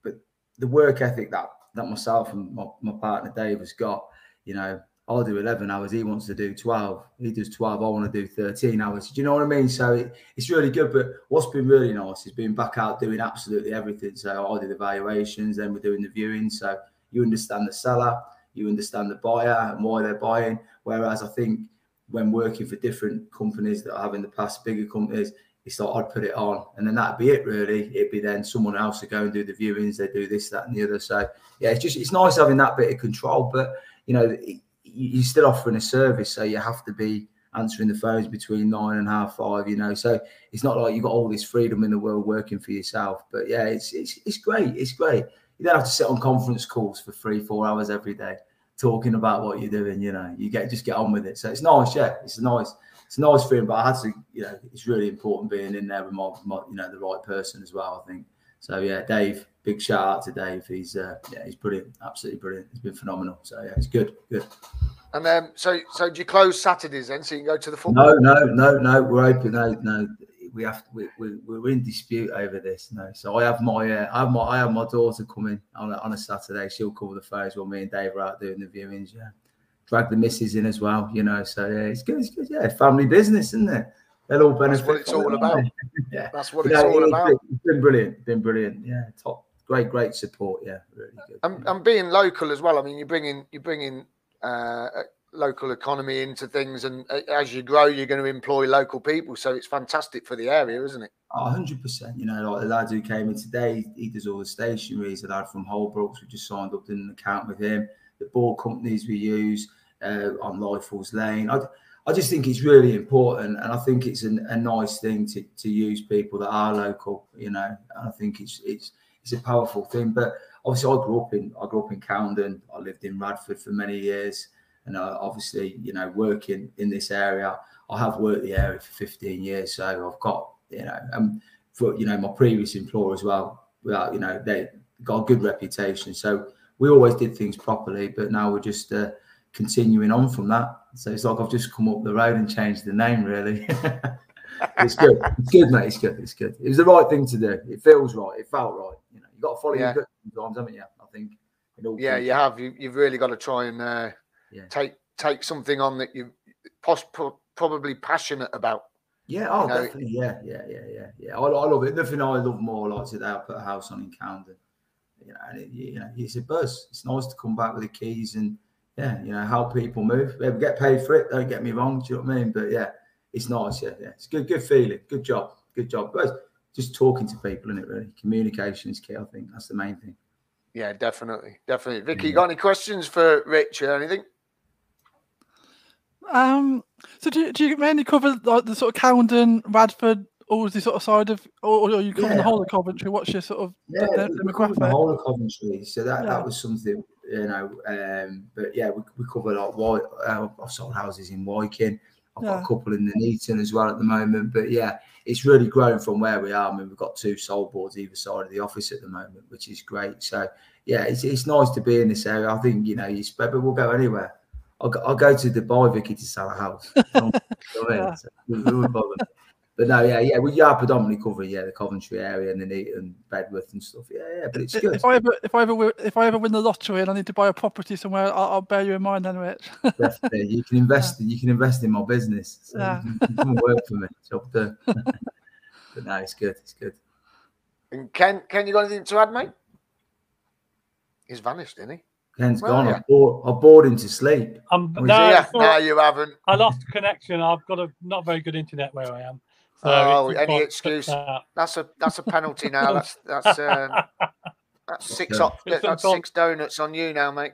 but the work ethic that that myself and my, my partner Dave has got, you know, I'll do 11 hours. He wants to do 12. He does 12. I want to do 13 hours. Do you know what I mean? So it, it's really good. But what's been really nice is being back out doing absolutely everything. So I do the valuations, then we're doing the viewing. So you understand the seller, you understand the buyer and why they're buying. Whereas I think when working for different companies that I have in the past, bigger companies, it's like I'd put it on and then that'd be it really. It'd be then someone else to go and do the viewings, they do this, that, and the other. So yeah, it's just it's nice having that bit of control. But you know, it, you're still offering a service, so you have to be answering the phones between nine and half five. You know, so it's not like you've got all this freedom in the world working for yourself. But yeah, it's it's it's great. It's great. You don't have to sit on conference calls for three, four hours every day talking about what you're doing. You know, you get just get on with it. So it's nice. Yeah, it's nice. It's a nice feeling. But I had to, you know, it's really important being in there with my, my you know, the right person as well. I think. So yeah, Dave. Big shout out to Dave. He's uh, yeah, he's brilliant. Absolutely brilliant. He's been phenomenal. So yeah, it's good. Good. And um, so so do you close Saturdays then, so you can go to the football? No, no, no, no. We're open. No, no. we have to, we, we we're in dispute over this No, So I have my uh, I have my I have my daughter coming on a, on a Saturday. She'll cover the phones while me and Dave are out doing the viewings. Yeah, drag the missus in as well. You know, so yeah, it's good. It's good. Yeah, family business, isn't it? They'll all benefit. That's what it's all about. yeah, That's what it's know, all it's about. been- It's been brilliant. Been brilliant. Yeah, top. Great, great support. Yeah, really good. and, and being local as well. I mean, you're bringing you're bringing uh, local economy into things, and uh, as you grow, you're going to employ local people. So it's fantastic for the area, isn't it? A hundred percent. You know, like the lad who came in today, he does all the stationery. He's a lad from Holbrooks. We just signed up in an account with him. The board companies we use uh, on Lythalls Lane. I, I just think it's really important, and I think it's an, a nice thing to, to use people that are local. You know, I think it's it's it's a powerful thing. But obviously, I grew up in I grew up in Coundon. I lived in Radford for many years, and I, obviously, you know, working in this area, I have worked the area for 15 years, so I've got you know, and for you know my previous employer as well. Without you know, they got a good reputation, so we always did things properly. But now we're just uh, continuing on from that. So it's like I've just come up the road and changed the name, really. it's good. It's good, mate. It's good. It's good. It was the right thing to do. It feels right. It felt right. You know, you got to follow Yeah. your gut sometimes, haven't you? I think. Yeah, you have. You, you've really got to try and uh, Yeah. take take something on that you pos- pro- probably passionate about. Yeah, oh, You know, definitely. Yeah, yeah, yeah, yeah, yeah. I, I love it. Nothing I love more like today. I put a house on in Coundon. You know, and it, you know, it's a buzz. It's nice to come back with the keys and yeah, you know, help people move. They get paid for it. Don't get me wrong. Do you know what I mean? But yeah, it's nice. Yeah, yeah. It's good. Good feeling. Good job. Good job. But just talking to people, isn't it? Really, communication is key. I think that's the main thing. Yeah, definitely, definitely. Vicky, you got any questions for Rich or anything? Um, so do you, do you mainly cover like the sort of Coundon, Radford, or the sort of side of, or, or are you covering Yeah. the whole of Coventry? What's your sort of Yeah, the- the we covered the demographic? whole of Coventry. So that, Yeah. that was something, you know. Um, but yeah, we, we covered like White. Uh, I've sold houses in Wyken. I've got a couple in Nuneaton as well at the moment. But yeah, it's really grown from where we are. I mean, we've got two sold boards either side of the office at the moment, which is great. So yeah, it's, it's nice to be in this area. I think you know you spread, but we'll go anywhere. I'll go, I'll go to Dubai, Vicky, to sell a house. You know what I mean? Yeah. So we- we wouldn't bother. But no, yeah, yeah, we are predominantly covering yeah the Coventry area and Nuneaton, Bedworth and stuff. Yeah, yeah, but it's good. If I ever, if I ever, if I ever win the lottery and I need to buy a property somewhere, I'll, I'll bear you in mind then, Rich. Definitely, you can invest. You can invest in my business. So Yeah. you can come and work for me. Job done. but no, it's good. It's good. And Ken, Ken, you got anything to add, mate? He's vanished, isn't he? Ken's Well, gone. yeah. I bored. I bored him to sleep. Um, no, yeah, no, you haven't. I lost connection. I've got a not very good internet where I am. So Oh, it's any excuse? cut out. That's a that's a penalty now. That's that's um, that's six Okay. op- that's six donuts on you now, mate.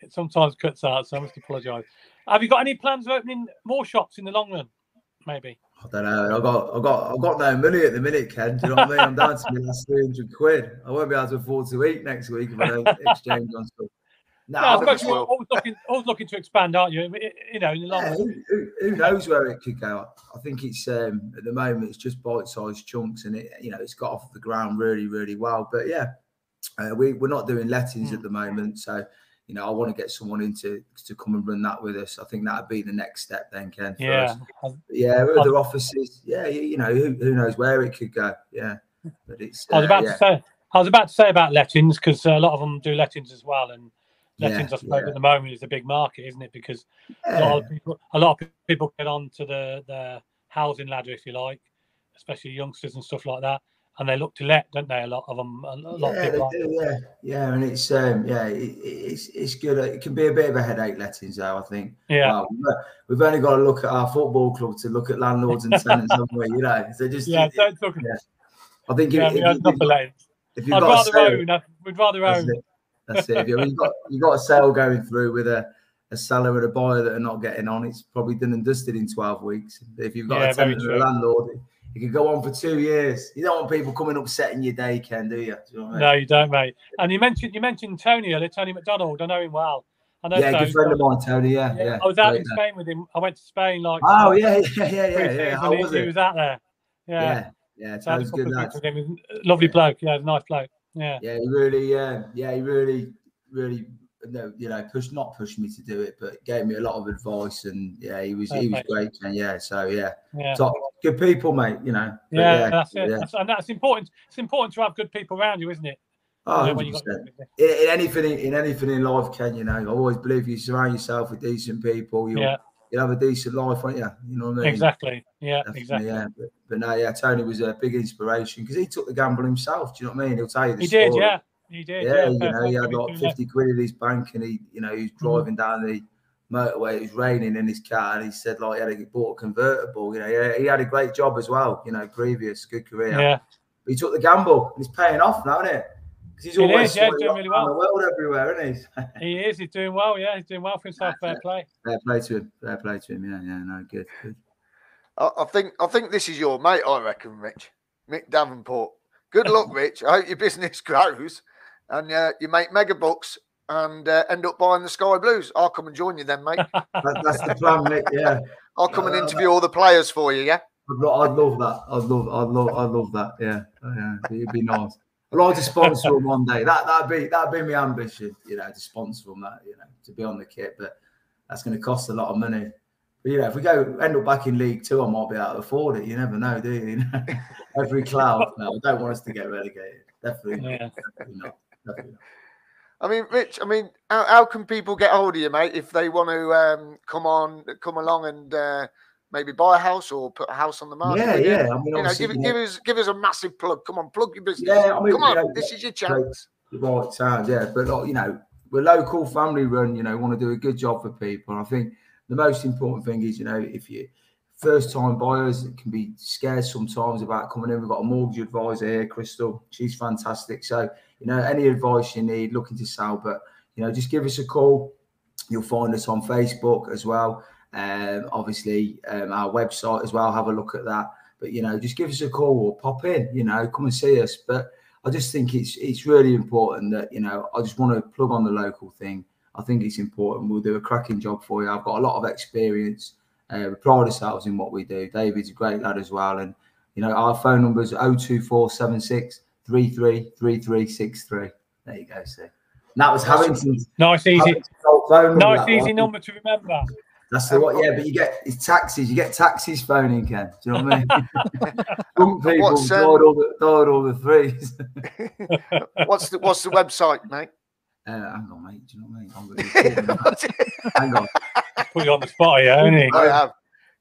it sometimes cuts out, so I must apologise. Have you got any plans of opening more shops in the long run? Maybe. I don't know. I got. I got. I got no money at the minute, Ken. Do you know what I mean? I'm down to my last three hundred quid. I won't be able to afford to eat next week if I don't exchange on stuff. No, No, I you're always looking, always looking to expand, aren't you? You know, in the long Yeah, who, who- who knows where it could go? I think it's um, at the moment it's just bite-sized chunks, and it you know it's got off the ground really, really well. But yeah, uh, we we're not doing lettings at the moment, so you know I want to get someone in to, to come and run that with us. I think that'd be the next step then, Ken. Yeah. yeah, other offices. Yeah, you, you know who, who knows where it could go. Yeah, but it's I was uh, about yeah, to say, I was about to say about lettings because a lot of them do lettings as well, and Yeah, lettings, I suppose, yeah. at the moment is a big market, isn't it? Because a lot of people, a lot of people get onto the the housing ladder, if you like, especially youngsters and stuff like that, and they look to let, don't they? A lot of them, a lot yeah, of people. Like, do, yeah, yeah, and it's um, yeah, it, it- it's it's good. It can be a bit of a headache lettings, though. I think. yeah, Well, we've- only got to look at our football club to look at landlords and tenants, haven't we? You know, so just yeah. Don't talk. yeah. I think if, Yeah, if, yeah, you, not for letting. if you've I'd got a rather sale, own. We'd rather own. It. That's it. If you- you've got you've got a sale going through with a, a seller and a buyer that are not getting on, it's probably done and dusted in twelve weeks. If you've got Yeah, a tenant and a landlord, it could go on for two years. You don't want people coming upsetting your day, Ken, do you? Do you know I mean? No, you don't, mate. And you mentioned you mentioned Tony earlier, Tony McDonald. I know him well. I know yeah, Tony. good friend of mine, Tony. Yeah, yeah. Yeah, I was out great in. Spain with him. I went to Spain like Oh yeah, yeah, yeah, yeah, yeah. How was he, he was out there. Yeah, Yeah, yeah. so I had a good of lad. drinks with him. He was a Lovely bloke. Yeah, he was a nice bloke. Yeah, Yeah, he really, uh, yeah, he really, really no, you know, push not pushed me to do it, but gave me a lot of advice, and yeah, he was Oh, he was great, and yeah, so yeah, Yeah. top good people, mate. You know, But Yeah, that's it. yeah. That's, and that's important. It's important to have good people around you, isn't it? Oh, You know, 100%. got- in, in anything in anything in life, Ken, you know, I always believe you surround yourself with decent people, you'll Yeah, you'll have a decent life, won't you? You know what I mean? exactly. Yeah, Definitely, exactly. Yeah, but, but no, yeah, Tony was a big inspiration because he took the gamble himself. Do you know what I mean? He'll tell you the He did, yeah. He did. Yeah, Yeah, you know, he had like too, yeah. 50 quid in his bank and he, you know, he was Mm-hmm. driving down the motorway, it was raining in his car and he said like he had to bought a convertible, you know, yeah, he had a great job as well, you know, previous, good career. Yeah, But he took the gamble and he's paying off now, isn't it? Because he's always is, yeah, doing around really the well. world everywhere, isn't he? he is. He's doing well. Yeah, he's doing well for himself. Fair play. Fair play to him. Fair play to him. Yeah, yeah, no, good, good. I, I think I think this is your mate. I reckon, Rich, Mick Davenport. Good luck, Rich. I hope your business grows and uh, you make mega bucks and uh, end up buying the Sky Blues. I'll come and join you then, mate. That, that's the plan, Nick. Yeah. I'll come and Uh, interview all the players for you. Yeah. I'd, lo- I'd love that. I'd love, I'd love, I'd love that. Yeah, Oh, yeah, it'd be nice. I'd like to sponsor them one day. That that'd be that'd be my ambition. You know, to sponsor them. That you know, to be on the kit, but that's going to cost a lot of money. But you know, if we go end up back in League Two, I might be able to afford it. You never know, do you? You know? Every cloud. No, I don't want us to get relegated. Definitely, not. Yeah. definitely not. Definitely not. I mean, Rich. I mean, how, how can people get hold of you, mate, if they want to um, come on, come along and uh, maybe buy a house or put a house on the market? Yeah, yeah. I mean, You know, give, you give us give us a massive plug. Come on, plug your business. Yeah, I mean, Come on, know, this is your chance. Right, sounds yeah, but like, you know, we're local, family run. You know, want to do a good job for people. And I think the most important thing is, you know, if you first time buyers it can be scared sometimes about coming in. We've got a mortgage advisor here, Crystal. She's fantastic. So you know, any advice you need, looking to sell, but you know, just give us a call. You'll find us on Facebook as well. Um, obviously, um, our website as well. Have a look at that. But you know, just give us a call or pop in. You know, come and see us. But I just think it's it's really important that you know I just want to plug on the local thing. I think it's important. We'll do a cracking job for you. I've got a lot of experience. Uh, we pride ourselves in what we do. David's a great lad as well, and you know our phone number is 02476 333363. There you go, see. And that was Harrington's, Nice, easy, Harrington's phone number. nice, easy number to remember. That's the what, yeah. But you get it's taxis. You get taxis phoning, Ken. Do you know what I mean? Some people What's, um, all the, died all the threes. What's the What's the website, mate? Uh, hang on, mate. Do you know what I mean? I'm gonna record now. What's it? hang on. Put you on the spot yeah, haven't? I have.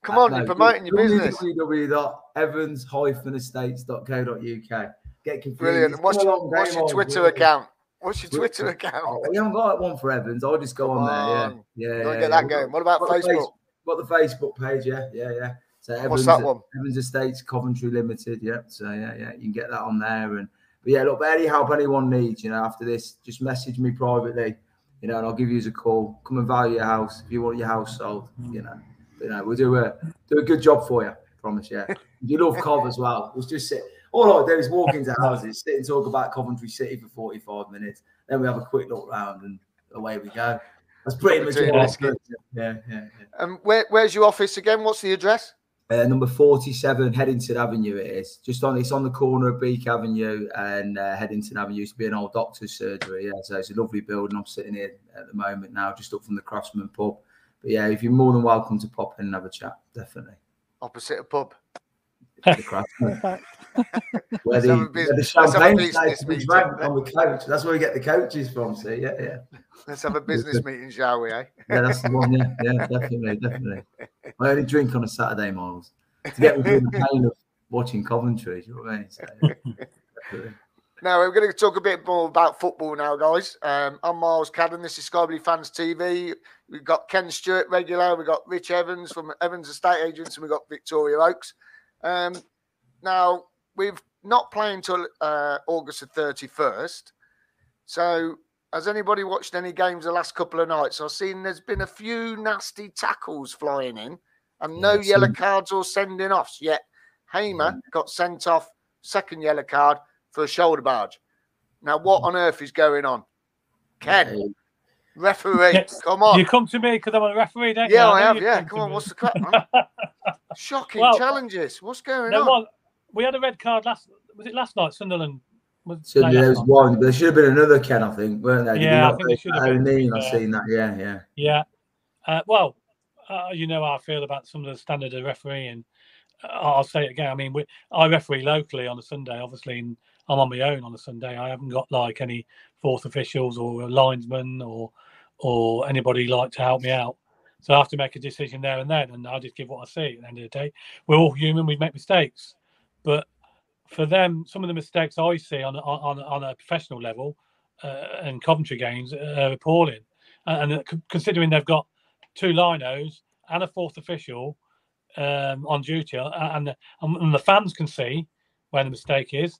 Come on, No, you're promoting your business. www.evans-estates.co.uk. Get confused. Brilliant. And what's been a your, what's your Twitter account? What's your Twitter- Twitter account? Oh, we haven't got one for Evans. I'll just go Come on, there. Yeah, yeah, Gotta yeah. get yeah. that going. What about Facebook? face- Got the Facebook page, yeah, yeah, yeah. So Evans, What's that one? Evans Estates Coventry Limited, yeah. So yeah, yeah, you can get that on there. And but yeah, look, any help anyone needs, you know, after this, just message me privately, you know, and I'll give you a call. Come and value your house if you want your house sold, hmm. you know. But, you know, we'll do a do a good job for you. Promise, yeah. You love Cov as well. We'll just sit. All I do is walk into houses, sit and talk about Coventry City for 45 minutes. Then we have a quick look round and away we go. That's pretty much Between all I us, do. Yeah, yeah, yeah. And where, where's your office again? What's the address? Uh, number 47 Headington Avenue it is. Just on it's on the corner of Beake Avenue and uh, Headington Avenue used to be an old doctor's surgery. Yeah, so it's a lovely building. I'm sitting here at the moment now, just up from the Craftsman pub. But yeah, if you're more than welcome to pop in and have a chat, definitely. Opposite a pub. The Craftsman. Perfect. Where Let's the, have a bus- where the let's have a champagne business stays to be meeting. on the coach. That's where we get the coaches from. See, yeah, yeah. Let's have a business meeting, shall we? Eh? Yeah, that's the one. Yeah, yeah, definitely, definitely. I only drink on a Saturday, Miles, to get me through the pain of watching Coventry. Do you know what I mean? So, yeah. Now we're going to talk a bit more about football now, guys. Um, I'm Miles Cadden. This is Sky Blue Fans TV. We've got Ken Stewart regular. We've got Rich Evans from Evans Estate Agents, and we've got Victoria Oaks. Um, now we've not playing until uh, August the 31st. So has anybody watched any games the last couple of nights? I've seen there's been a few nasty tackles flying in, and no yellow cards or sending offs yet. Hamer got sent off, second yellow card for a shoulder barge. Now, what on earth is going on? Ken, referee, Yes. come on. You come to me because I'm a referee, don't you? yeah, I know have. Yeah, come on. me. What's the crap, man? Shocking Well, challenges. What's going No, on? well, we had a red card last. Was it last night? Sunderland Was, So no, there was not- one, but there should have been another Ken, I think, weren't there? Did Yeah, I think there should have been, to be I've seen that. Yeah, yeah. Yeah. Uh, well, uh, you know how I feel about some of the standard of refereeing. Uh, I'll say it again. I mean, we, I referee locally on a Sunday, obviously, and I'm on my own on a Sunday. I haven't got like any fourth officials or a linesman or or anybody like to help me out. So I have to make a decision there and then, and I just give what I see. At the end of the day, we're all human. We make mistakes, but for them, some of the mistakes I see on on on a professional level uh, and Coventry games are appalling. And, and considering they've got two linos and a fourth official um, on duty, uh, and the, and the fans can see where the mistake is,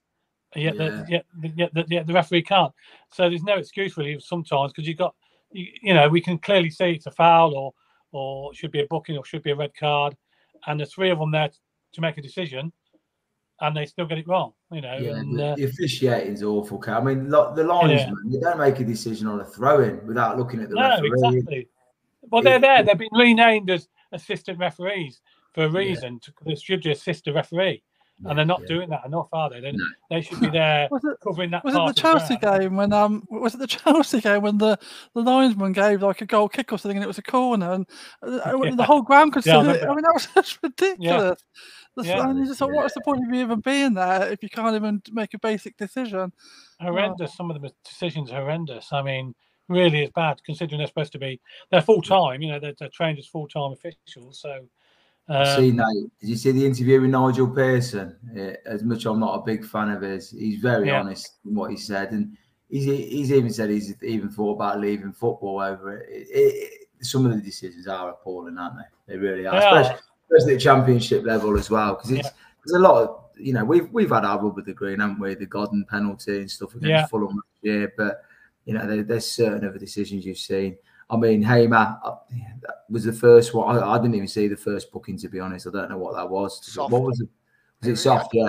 yet, Yeah. the, yet, yet, the, yet the referee can't. So there's no excuse really sometimes because you've got, you, you know, we can clearly see it's a foul or or should be a booking or should be a red card, and there's three of them there to make a decision, and they still get it wrong. You know, Yeah, and, the, uh, the officiating's awful. I mean, lo- the linesmen they don't make a decision on a throw-in without looking at the no, referee. exactly. Well, they're there. They've been renamed as assistant referees for a reason. To, they should assist the referee, and they're not Yeah. doing that enough, are they? They, No. they should be there Was it covering that was it the of Chelsea ground. game when um was it the Chelsea game when the, the linesman gave like a goal kick or something and it was a corner and uh, uh, Yeah. the whole ground could see Yeah, I it. I mean that was just ridiculous. That's- Yeah. I mean, you just thought, Yeah. what's the point of you even being there if you can't even make a basic decision? Horrendous. Some of the decisions are horrendous. I mean, really is bad considering they're supposed to be they're full time. You know, they're, they're trained as full time officials. So, I've um, that. Did you see the interview with Nigel Pearson? Yeah, as much I'm not a big fan of his, he's very Yeah. honest in what he said, and he's he's even said he's even thought about leaving football over it. It- it- some of the decisions are appalling, aren't they? They really are, are. especially, especially at championship level as well, because it's Yeah. there's a lot of you know we've we've had our rub with the green, haven't we? The Godden penalty and stuff against Yeah. Fulham last year, but you know there, there's certain other decisions you've seen. I mean, Hamer uh, that was the first one. I, I didn't even see the first booking to be honest. I don't know what that was. Soft. What was it? Was Yeah. it soft? Yeah.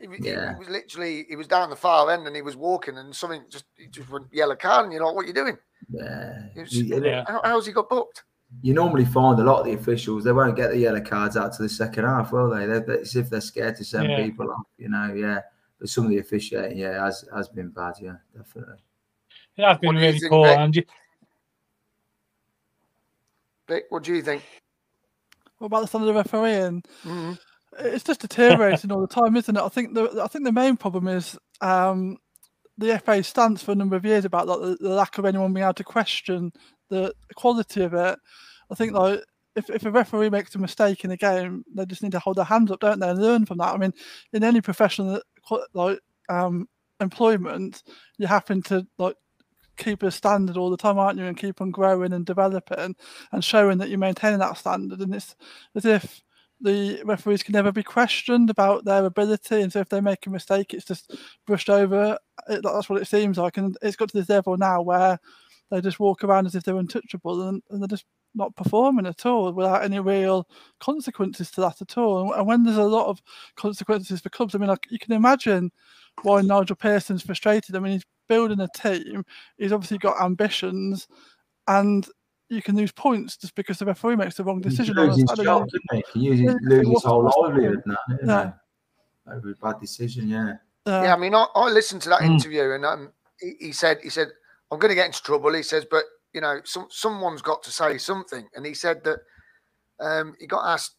He, was- Yeah. he was literally he was down the far end and he was walking and something just he just went yellow card and you're like, what are you doing? Yeah. It was- Yeah. How, how's he got booked? you normally find a lot of the officials they won't get the yellow cards out to the second half, will they? They're, they're- it's if they're scared to send Yeah. people off, you know. Yeah. But some of the officiating, yeah, has has been bad. Yeah, definitely. it has been What do you really think, poor. Vic? Vic, what do you think? What about the standard of refereeing? Mhm. It's just deteriorating all the time, isn't it? I think the I think the main problem is um, the FA stance for a number of years about like, the, the lack of anyone being able to question the quality of it. I think like if, if a referee makes a mistake in a game, they just need to hold their hands up, don't they, and learn from that. I mean, in any professional like um, employment, you happen to like keep a standard all the time, aren't you? And keep on growing and developing and showing that you're maintaining that standard. And it's as if the referees can never be questioned about their ability, and so if they make a mistake, it's just brushed over. It, that's what it seems like, and it's got to this level now where they just walk around as if they're untouchable, and, and they're just not performing at all without any real consequences to that at all. And, and when there's a lot of consequences for clubs, I mean, like you can imagine why Nigel Pearson's frustrated. I mean, he's building a team. He's obviously got ambitions, and you can lose points just because the referee makes the wrong decision. can on lose a his Saturday. job, couldn't he? He can use his, Yeah, lose his what's- whole livelihood now, you Yeah. know, over a bad decision. Yeah. Uh, Yeah, I mean, I, I listened to that Mm. interview, and um, he, he said, he said, I'm going to get into trouble. He says, but you know, some someone's got to say something, and he said that um, he got asked,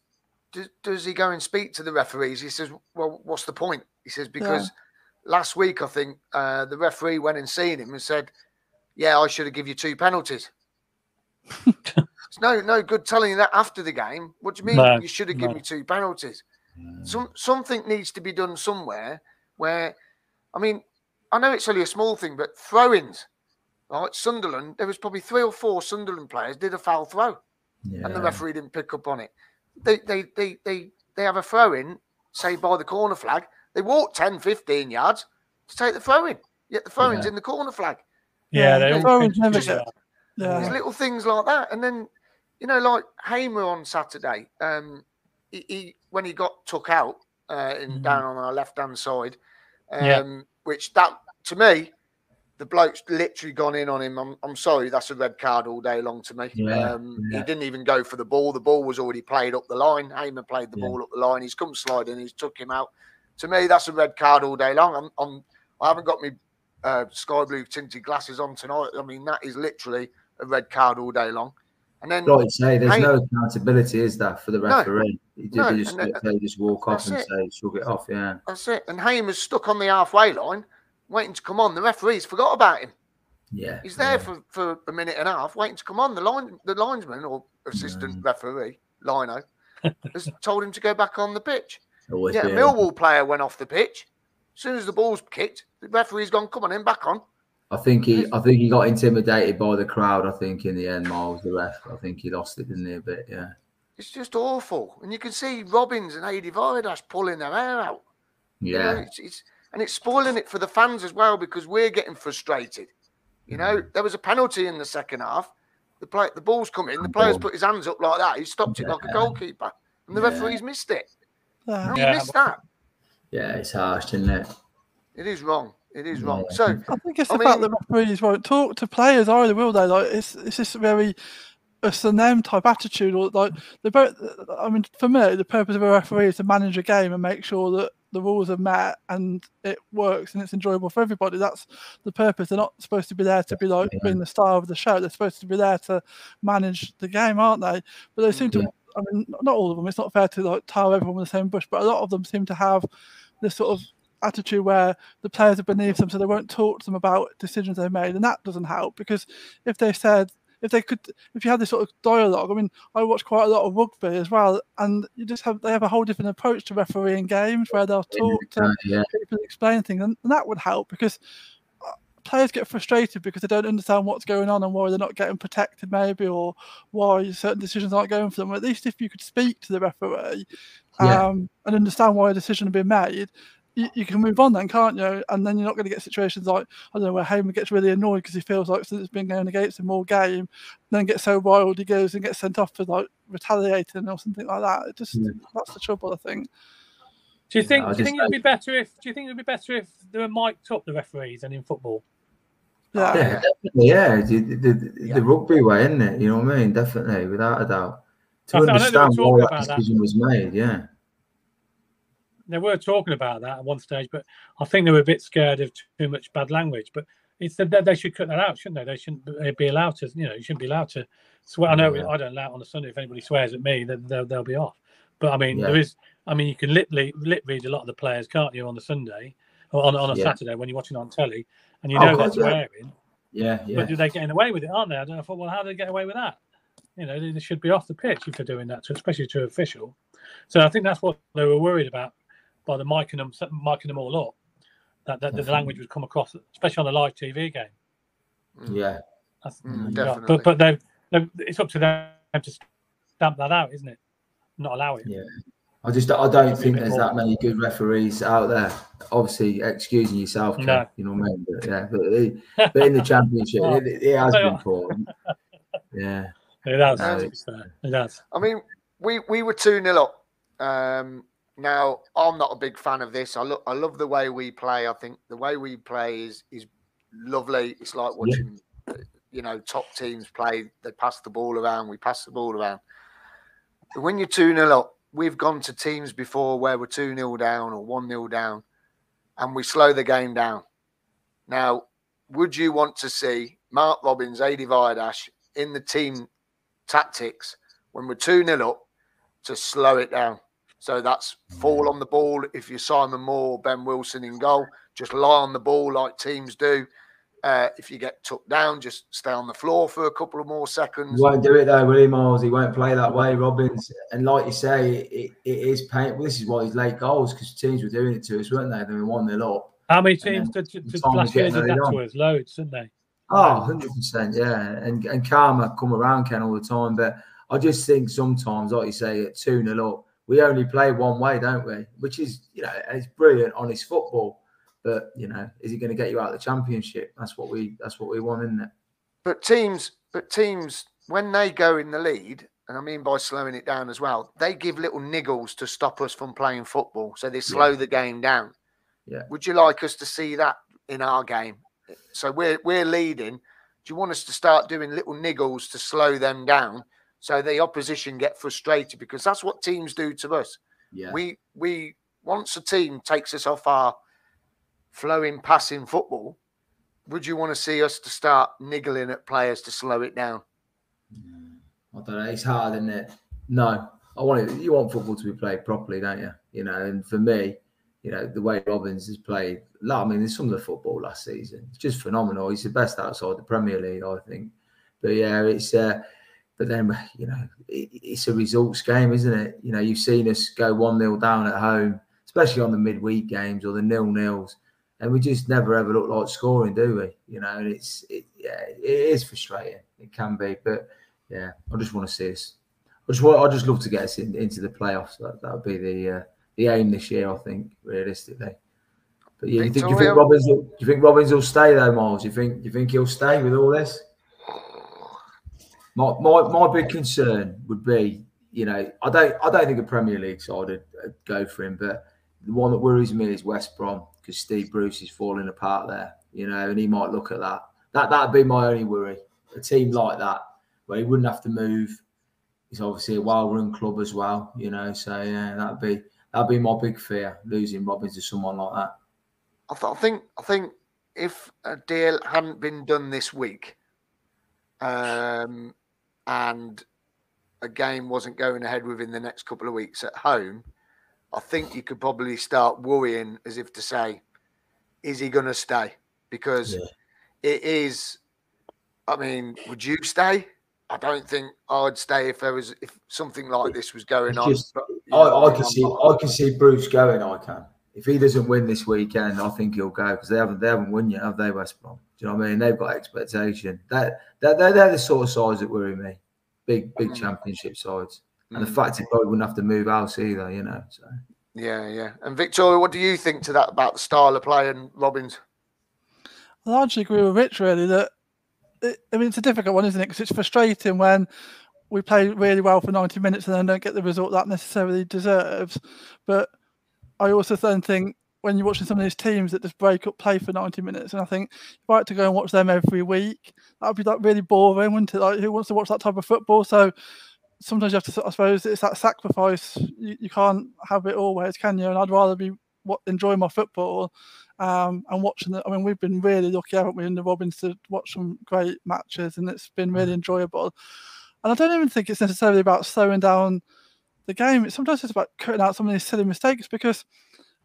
does, he go and speak to the referees? He says, well, what's the point? He says because last week I think uh, the referee went and seen him and said, yeah, I should have give you two penalties. it's no no good telling you that after the game. What do you mean? No, you should have given no. me two penalties. Some something needs to be done somewhere where, I mean, I know it's only a small thing, but throw-ins. Right, Sunderland, there was probably three or four Sunderland players did a foul throw, yeah. and the referee didn't pick up on it. They they they they they have a throw-in, say by the corner flag. They walk 10, 15 yards to take the throw-in. Yet the throw-in's Yeah. in the corner flag. yeah, Yeah, they the all throw-ins pinch never each get- other. There's little things like that, and then you know, like Hamer on Saturday, um, he, he when he got took out uh, in Mhm. down on our left hand side, um, Yeah. which that to me, the bloke's literally gone in on him. I'm, I'm sorry, that's a red card all day long to me. Yeah, um, yeah. He didn't even go for the ball. The ball was already played up the line. Hamer played the Yeah. ball up the line. He's come sliding. He's took him out. To me, that's a red card all day long. I'm, I'm I haven't got my uh, sky blue tinted glasses on tonight. I mean, that is literally a red card all day long. And then, Like you say, there's Hey- no accountability, is there, for the No. referee? You do No, they just, that- they just walk off and it. say, shrug it off, yeah. that's it. And Hamer's stuck on the halfway line, waiting to come on. The referee's forgot about him. Yeah. He's there yeah. for, for a minute and a half, waiting to come on. The line, the linesman or assistant Mm. referee, Lino, has told him to go back on the pitch. Always Yeah, a Millwall player went off the pitch. As soon as the ball's kicked, the referee's gone, come on in, back on. I think he, I think he got intimidated by the crowd. I think in the end, Miles, the ref, I think he lost it, didn't he? A bit, yeah. It's just awful. And you can see Robins and Adi Viveash pulling their hair out. You know, Yeah, it's, it's and it's spoiling it for the fans as well because we're getting frustrated. You know, Mm. there was a penalty in the second half. The play, the ball's come in. The player's put his hands up like that. He stopped it like a goalkeeper, and the Yeah. referee's missed it. Yeah. How Yeah. you miss that? yeah, it's harsh, isn't it? It is wrong. It is wrong. So I think it's I the fact mean- that referees won't talk to players either, will they? Like it's it's just very us and them type attitude. Or like they both. I mean, for me, the purpose of a referee is to manage a game and make sure that the rules are met and it works and it's enjoyable for everybody. That's the purpose. They're not supposed to be there to be like Yeah. being the star of the show. They're supposed to be there to manage the game, aren't they? But they seem to. Mm-hmm. I mean, not all of them. It's not fair to like tar everyone with the same brush, but a lot of them seem to have this sort of attitude where the players are beneath them, so they won't talk to them about decisions they made, and that doesn't help because if they said if they could if you had this sort of dialogue, I mean, I watch quite a lot of rugby as well, and you just have they have a whole different approach to refereeing games where they'll talk to yeah, people explain things, and, and that would help because uh, players get frustrated because they don't understand what's going on and why they're not getting protected, maybe, or why certain decisions aren't going for them. At least if you could speak to the referee Yeah. um, and understand why a decision had been made. You, you can move on then, can't you? And then you're not going to get situations like I don't know where Hamer gets really annoyed because he feels like since it's been going against him all game, then gets so wild he goes and gets sent off for like retaliating or something like that. It just Yeah. that's the trouble, I think. Do you think? I do you think it'd be better if? Do you think it'd be better if they were mic'd up the referees than in football? Yeah, yeah, yeah. The, the, the, Yeah. the rugby way, isn't it? You know what I mean? Definitely, without a doubt. To I th- I know they were understand talking why that about that. decision was made, yeah. They were talking about that at one stage, but I think they were a bit scared of too much bad language. But it's that they should cut that out, shouldn't they? They shouldn't be- allowed to. You know, you shouldn't be allowed to swear. I know Yeah. I don't allow it on a Sunday. If anybody swears at me, then they'll, they'll be off. But I mean, Yeah. there is. I mean, you can literally lip read a lot of the players, can't you, on the Sunday or on, on a Yeah. Saturday when you're watching on telly, and you Oh, know they're yeah. swearing. Yeah, yeah. But do they getting away with it, aren't they? I don't know. I thought, well, how do they get away with that? You know, they, they should be off the pitch if they're doing that, to, especially to official. So I think that's what they were worried about by the micing them, micing them all up. That, that the language would come across, especially on the live TV game. yeah. That's, Mm, yeah, definitely. But but they, they, it's up to them to stamp that out, isn't it? Not allow it. Yeah. I just I don't Maybe think there's more. that many good referees out there. Obviously, excusing yourself, Kev, No. you know what I mean. But yeah, but, it- but in the championship, Well, it, it has been what. poor. Yeah, It has. To be fair. It has. I mean, we we were two 0 up. Um, now I'm not a big fan of this. I look, I love the way we play. I think the way we play is is lovely. It's like watching, you know, top teams play. They pass the ball around. We pass the ball around. But when you're two 0 up, we've gone to teams before where we're two 0 down or one 0 down, and we slow the game down. Now, would you want to see Mark Robins, Adi Viveash in the team tactics when we're 2 0 up to slow it down. So that's fall on the ball. If you're Simon Moore, Ben Wilson in goal, just lie on the ball like teams do. Uh, if you get took down, just stay on the floor for a couple of more he seconds. won't do it though, will he, Miles? He won't play that way, Robins. And like you say, it, it is painful. This is why he's late goals because teams were doing it to us, weren't they? They were one 0 up. How many teams did, did, the did time was last year did that early to us? Loads, didn't they? Oh, 100 percent, yeah. And and karma come around Ken all the time. But I just think sometimes, like you say, at 2 0 up, we only play one way, don't we? Which is, you know, and it's brilliant on his football. But you know, is he going to get you out of the championship? That's what we that's what we want, isn't it? But teams, but teams, when they go in the lead, and I mean by slowing it down as well, they give little niggles to stop us from playing football. So they slow the game down. Yeah. Would you like us to see that in our game? So we're we're leading. Do you want us to start doing little niggles to slow them down so the opposition get frustrated? Because that's what teams do to us. Yeah. We we once a team takes us off our flowing passing football, would you want to see us to start niggling at players to slow it down? I don't know. It's hard, isn't it? No, I want it. You want football to be played properly, don't you? You know, and for me, you know, the way Robins has played, I mean, there's some of the football last season. It's just phenomenal. He's the best outside the Premier League, I think. But yeah, it's. Uh, but then you know, it, it's a results game, isn't it? You know, you've seen us go one 0 down at home, especially on the midweek games or the nil nils, and we just never ever look like scoring, do we? You know, and it's it, yeah, it is frustrating. It can be, but yeah, I just want to see us. I just want. I just love to get us in, into the playoffs. That that would be the uh, the aim this year, I think, realistically. But yeah, you think, do you think Robins? Will, do you think Robins will stay though, Miles? Do you think? Do you think he'll stay with all this? My, my my big concern would be, you know, I don't I don't think a Premier League side would go for him, but the one that worries me is West Brom because Steve Bruce is falling apart there, you know, and he might look at that. That that'd be my only worry. A team like that where he wouldn't have to move. He's obviously a well-run club as well, you know. So yeah, that'd be that'd be my big fear losing Robins to someone like that. I, th- I think I think if a deal hadn't been done this week, um, and a game wasn't going ahead within the next couple of weeks at home, I think you could probably start worrying as if to say, is he going to stay? Because yeah. it is, I mean, would you stay? I don't think I'd stay if there was if something like this was going on. Just, but, I, know, I can see I can see Bruce going. I can. If he doesn't win this weekend, I think he'll go because they haven't they haven't won yet, have they, West Brom? Do you know what I mean? They've got expectation. That they're, they're, they're the sort of sides that worry me. Big big mm. championship sides, mm. and the mm. fact he probably wouldn't have to move house either. You know, so. Yeah, yeah. And Victoria, what do you think to that about the style of play and Robins? I largely agree with Rich. Really, that it, I mean it's a difficult one, isn't it? Because it's frustrating when we play really well for 90 minutes and then don't get the result that necessarily deserves. But I also then think when you're watching some of these teams that just break up play for 90 minutes, and I think if I had to go and watch them every week, that would be like really boring, wouldn't it? Like who wants to watch that type of football? So sometimes you have to, I suppose, it's that sacrifice. You, you can't have it always, can you? And I'd rather be what, enjoy my football um, and watching it. I mean, we've been really lucky, haven't we, in the Robins to watch some great matches, and it's been really mm. enjoyable. And I don't even think it's necessarily about slowing down the game. It's sometimes it's about cutting out some of these silly mistakes because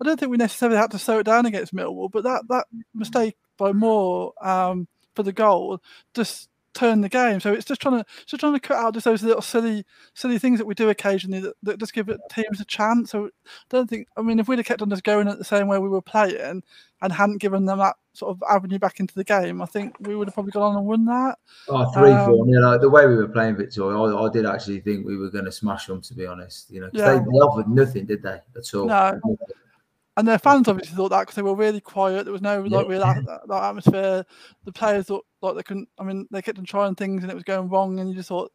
I don't think we necessarily had to slow it down against Millwall, but that that mistake by Moore um, for the goal just turned the game. So it's just trying to just trying to cut out just those little silly silly things that we do occasionally that, that just give teams a chance. So I don't think I mean if we'd have kept on just going at the same way we were playing and hadn't given them that sort of avenue back into the game, I think we would have probably gone on and won that. Oh, three, um, four. You know, the way we were playing Victoria, I, I did actually think we were going to smash them. To be honest, you know, yeah. they, they, offered nothing, did they? At all. No. And their fans obviously thought that because they were really quiet. There was no like real that, that atmosphere. The players thought like they couldn't. I mean, they kept on trying things and it was going wrong, and you just thought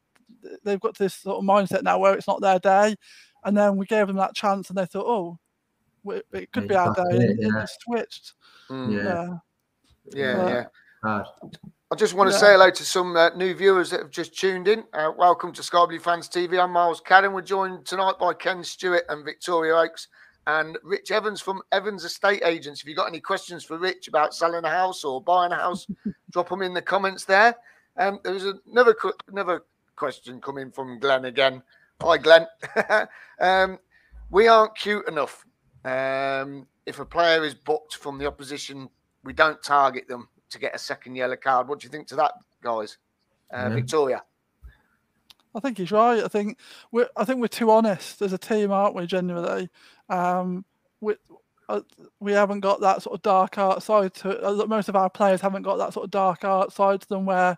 they've got this sort of mindset now where it's not their day. And then we gave them that chance, and they thought, oh, it could be our day, and it, switched. Mm. Yeah, yeah, yeah. yeah. I just want to yeah. say hello to some uh, new viewers that have just tuned in. Uh, welcome to Sky Blue Fans TV. I'm Miles Cadden. We're joined tonight by Ken Stewart and Victoria Oakes and Rich Evans from Evans Estate Agents. If you've got any questions for Rich about selling a house or buying a house, drop them in the comments there. Um, there's another another question coming from Glenn again. Hi, Glenn. um, we aren't cute enough. Um, if a player is booked from the opposition, we don't target them to get a second yellow card. What do you think to that, guys? Uh, yeah. Victoria. I think he's right. I think we're I think we're too honest as a team, aren't we? Generally, um, we uh, we haven't got that sort of dark art side to uh, most of our players haven't got that sort of dark art side to them where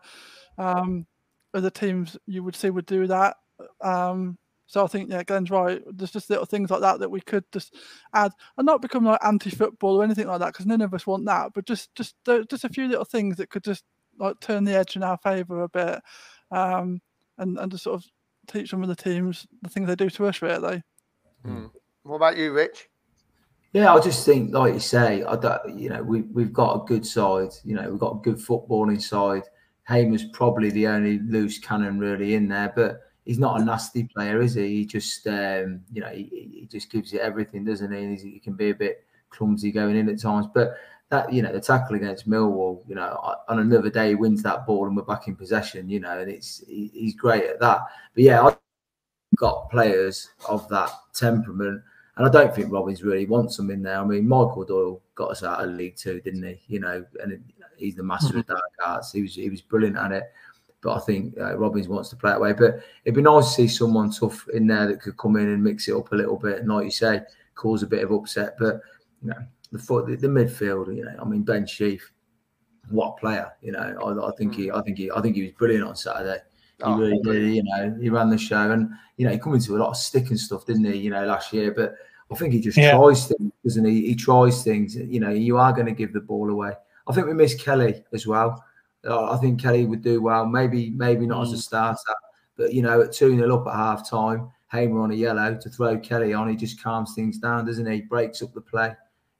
um, other teams you would see would do that. Um, so I think yeah, Glenn's right. There's just little things like that that we could just add and not become like anti-football or anything like that because none of us want that. But just just just a few little things that could just like turn the edge in our favour a bit. Um, and and to sort of teach some of the teams the things they do to us really. Hmm. What about you, Rich? Yeah, I just think, like you say, I don't, you know, we we've got a good side. You know, we've got a good footballing side. Hamer's probably the only loose cannon really in there, but he's not a nasty player, is he? He just, um, you know, he, he just gives you everything, doesn't he? he can be a bit clumsy going in at times, but that you know the tackle against Millwall, you know, on another day he wins that ball and we're back in possession, you know, and it's he, he's great at that. But yeah, I've got players of that temperament, and I don't think Robins really wants them in there. I mean, Michael Doyle got us out of League Two, didn't he? You know, and he's the master mm-hmm. of dark arts. He was he was brilliant at it. But I think uh, Robins wants to play that way. But it'd be nice to see someone tough in there that could come in and mix it up a little bit, and like you say, cause a bit of upset. But you know, the foot, the, the midfield, you know, I mean Ben Sheaf, what a player, you know, I, I think mm. he, I think he, I think he was brilliant on Saturday. He oh, really did, you know, he ran the show, and you know, he come into a lot of stick and stuff, didn't he? You know, last year, but I think he just yeah. tries things, doesn't he? He tries things. You know, you are going to give the ball away. I think we miss Kelly as well. Uh, I think Kelly would do well. Maybe, maybe not mm. as a mm. starter, but you know, at two 0 up at half time, Hamer on a yellow to throw Kelly on, he just calms things down, doesn't he? Breaks up the play.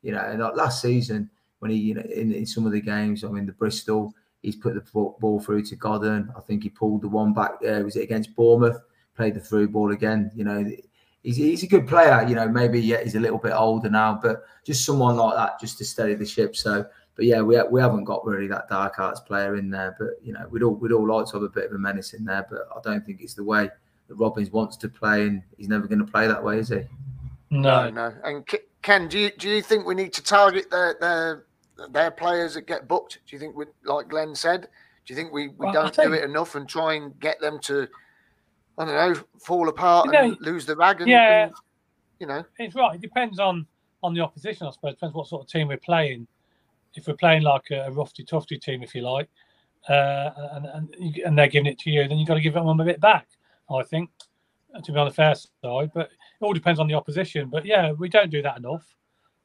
You know, and like last season when he, you know, in, in some of the games, I mean, the Bristol, he's put the ball through to Godden. I think he pulled the one back. Uh, was it against Bournemouth? Played the through ball again. You know, he's, he's a good player. You know, maybe yeah, he's a little bit older now, but just someone like that just to steady the ship. So, but yeah, we we haven't got really that dark arts player in there. But you know, we'd all we'd all like to have a bit of a menace in there. But I don't think it's the way that Robins wants to play, and he's never going to play that way, is he? No, no. And Ken, do you do you think we need to target their their their players that get booked? Do you think we, like Glenn said, do you think we, we well, don't think, do it enough and try and get them to I don't know fall apart know, and lose the rag? And, yeah, and, you know, it's right. It depends on on the opposition, I suppose. It depends what sort of team we're playing. If we're playing like a, a roughy tufty team, if you like, uh, and and and they're giving it to you, then you've got to give them a bit back. I think to be on the fair side, but it all depends on the opposition. But yeah, we don't do that enough.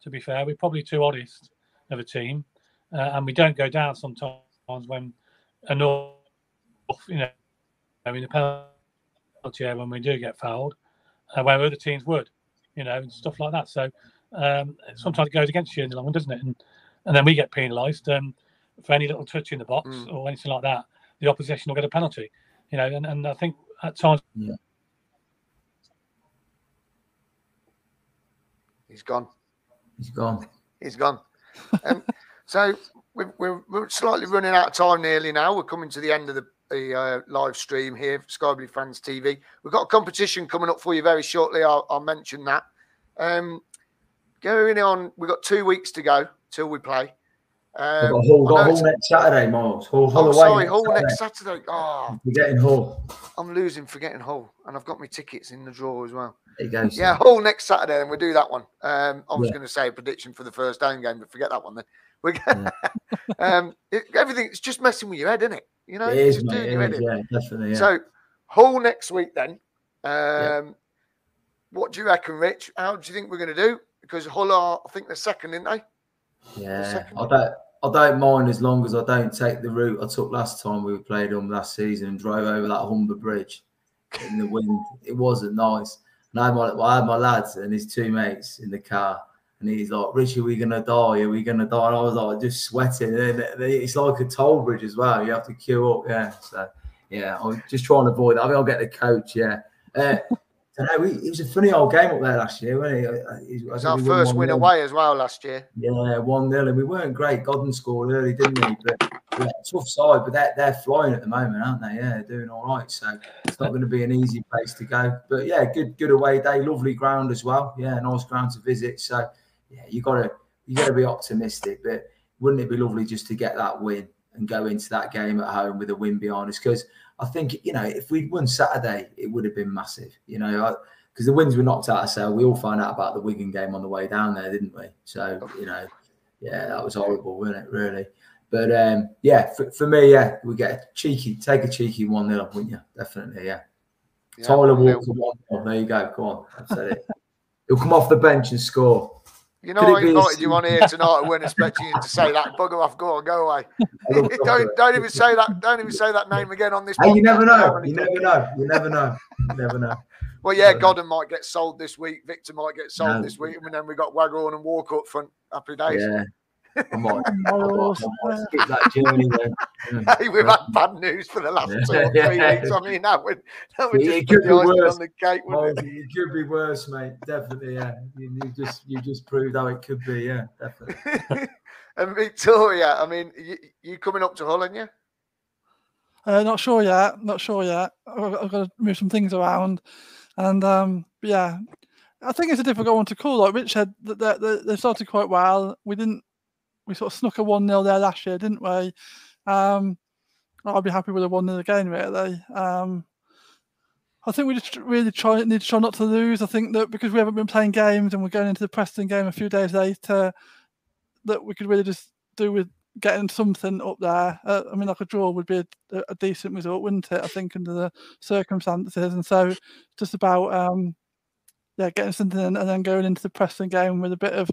To be fair, we're probably too honest of a team, uh, and we don't go down sometimes when enough, you know, I mean the penalty area when we do get fouled, uh, where other teams would, you know, and stuff like that. So um, sometimes it goes against you in the long run, doesn't it? And and then we get penalised um, for any little touch in the box mm. or anything like that. The opposition will get a penalty, you know, and, and I think at times. Yeah He's gone. He's gone. He's gone. Um, so we're, we're, we're, slightly running out of time nearly now. We're coming to the end of the, the uh, live stream here, Sky Blue Fans TV. We've got a competition coming up for you very shortly. I'll, I'll mention that. Um, going on, we've got two weeks to go till we play. Um, got Hull, got Hull next Saturday, Miles. Hull, Hull oh, away. Sorry, Hull next Saturday. Oh, You're getting Hull. I'm losing, forgetting Hull, and I've got my tickets in the drawer as well. There you go. Yeah, Hull next Saturday, and we'll do that one. Um, I was yeah. going to say a prediction for the first home game, but forget that one then. We're yeah. um, it, everything. It's just messing with your head, isn't it? You know, it is, mate, it is, yeah, definitely. Yeah. So Hull next week, then. Um, what do you reckon, Rich? How do you think we're going to do? Because Hull are, I think, they're second, aren't they? Yeah, I don't. I don't mind as long as I don't take the route I took last time we played them last season and drove over that Humber Bridge in the wind. It wasn't nice. And I had, my, I had my lads and his two mates in the car, and he's like, "Richie, are we gonna die? Are we gonna die?" And I was like, just sweating. And it's like a toll bridge as well. You have to queue up. Yeah. So yeah, I'm just trying to avoid that. I mean, I'll get the coach. Yeah. Uh, know, it was a funny old game up there last year, wasn't it? It uh, was our first win away as well last year. Yeah, 1 0. And we weren't great. Godden scored early, didn't he? But tough side, but they're, they're flying at the moment, aren't they? Yeah, they're doing all right. So it's not going to be an easy place to go. But yeah, good good away day, lovely ground as well. Yeah, nice ground to visit. So yeah, you got to you got to be optimistic. But wouldn't it be lovely just to get that win and go into that game at home with a win behind us? Because I think you know if we'd won Saturday, it would have been massive. You know, because the wins were knocked out of sale. We all found out about the Wigan game on the way down there, didn't we? So you know, yeah, that was horrible, wasn't it? Really. But um, yeah, for, for, me, yeah, we get a cheeky, take a cheeky one 0 wouldn't you? Definitely, yeah. yeah Tyler Walker one 0 There you go. Go on, said it. He'll come off the bench and score. You know, I invited you on here tonight. I wasn't expecting you to say that. Bugger off, go on, go away. don't don't even say that. Don't even say that name again on this. Hey, you never know. You never know. You never know. You never know. Well, yeah, Godden might get sold this week. Victor might get sold no. this week, and then we got Waghorn and Walker up front. Happy days. Yeah. I might, I might, I might skip that journey then. Hey, we've had bad news for the last two or three weeks. I mean, that would that would just it could be worse. on the gate, wouldn't oh, it? it? could be worse, mate. Definitely, yeah. You, you, just you just proved how it could be, yeah, definitely. and Victoria, I mean, you, you coming up to Hull, aren't you? Uh, not sure yet. Not sure yet. I've, I've got to move some things around, and um, yeah, I think it's a difficult one to call. Like Rich said, that they, they, they started quite well. We didn't. We sort of snuck a one 0 there last year, didn't we? Um, I'd be happy with a one 0 again, really. Um, I think we just really try need to try not to lose. I think that because we haven't been playing games and we're going into the Preston game a few days later, that we could really just do with getting something up there. Uh, I mean, like a draw would be a, a, decent result, wouldn't it? I think under the circumstances, and so just about um, yeah, getting something and then going into the Preston game with a bit of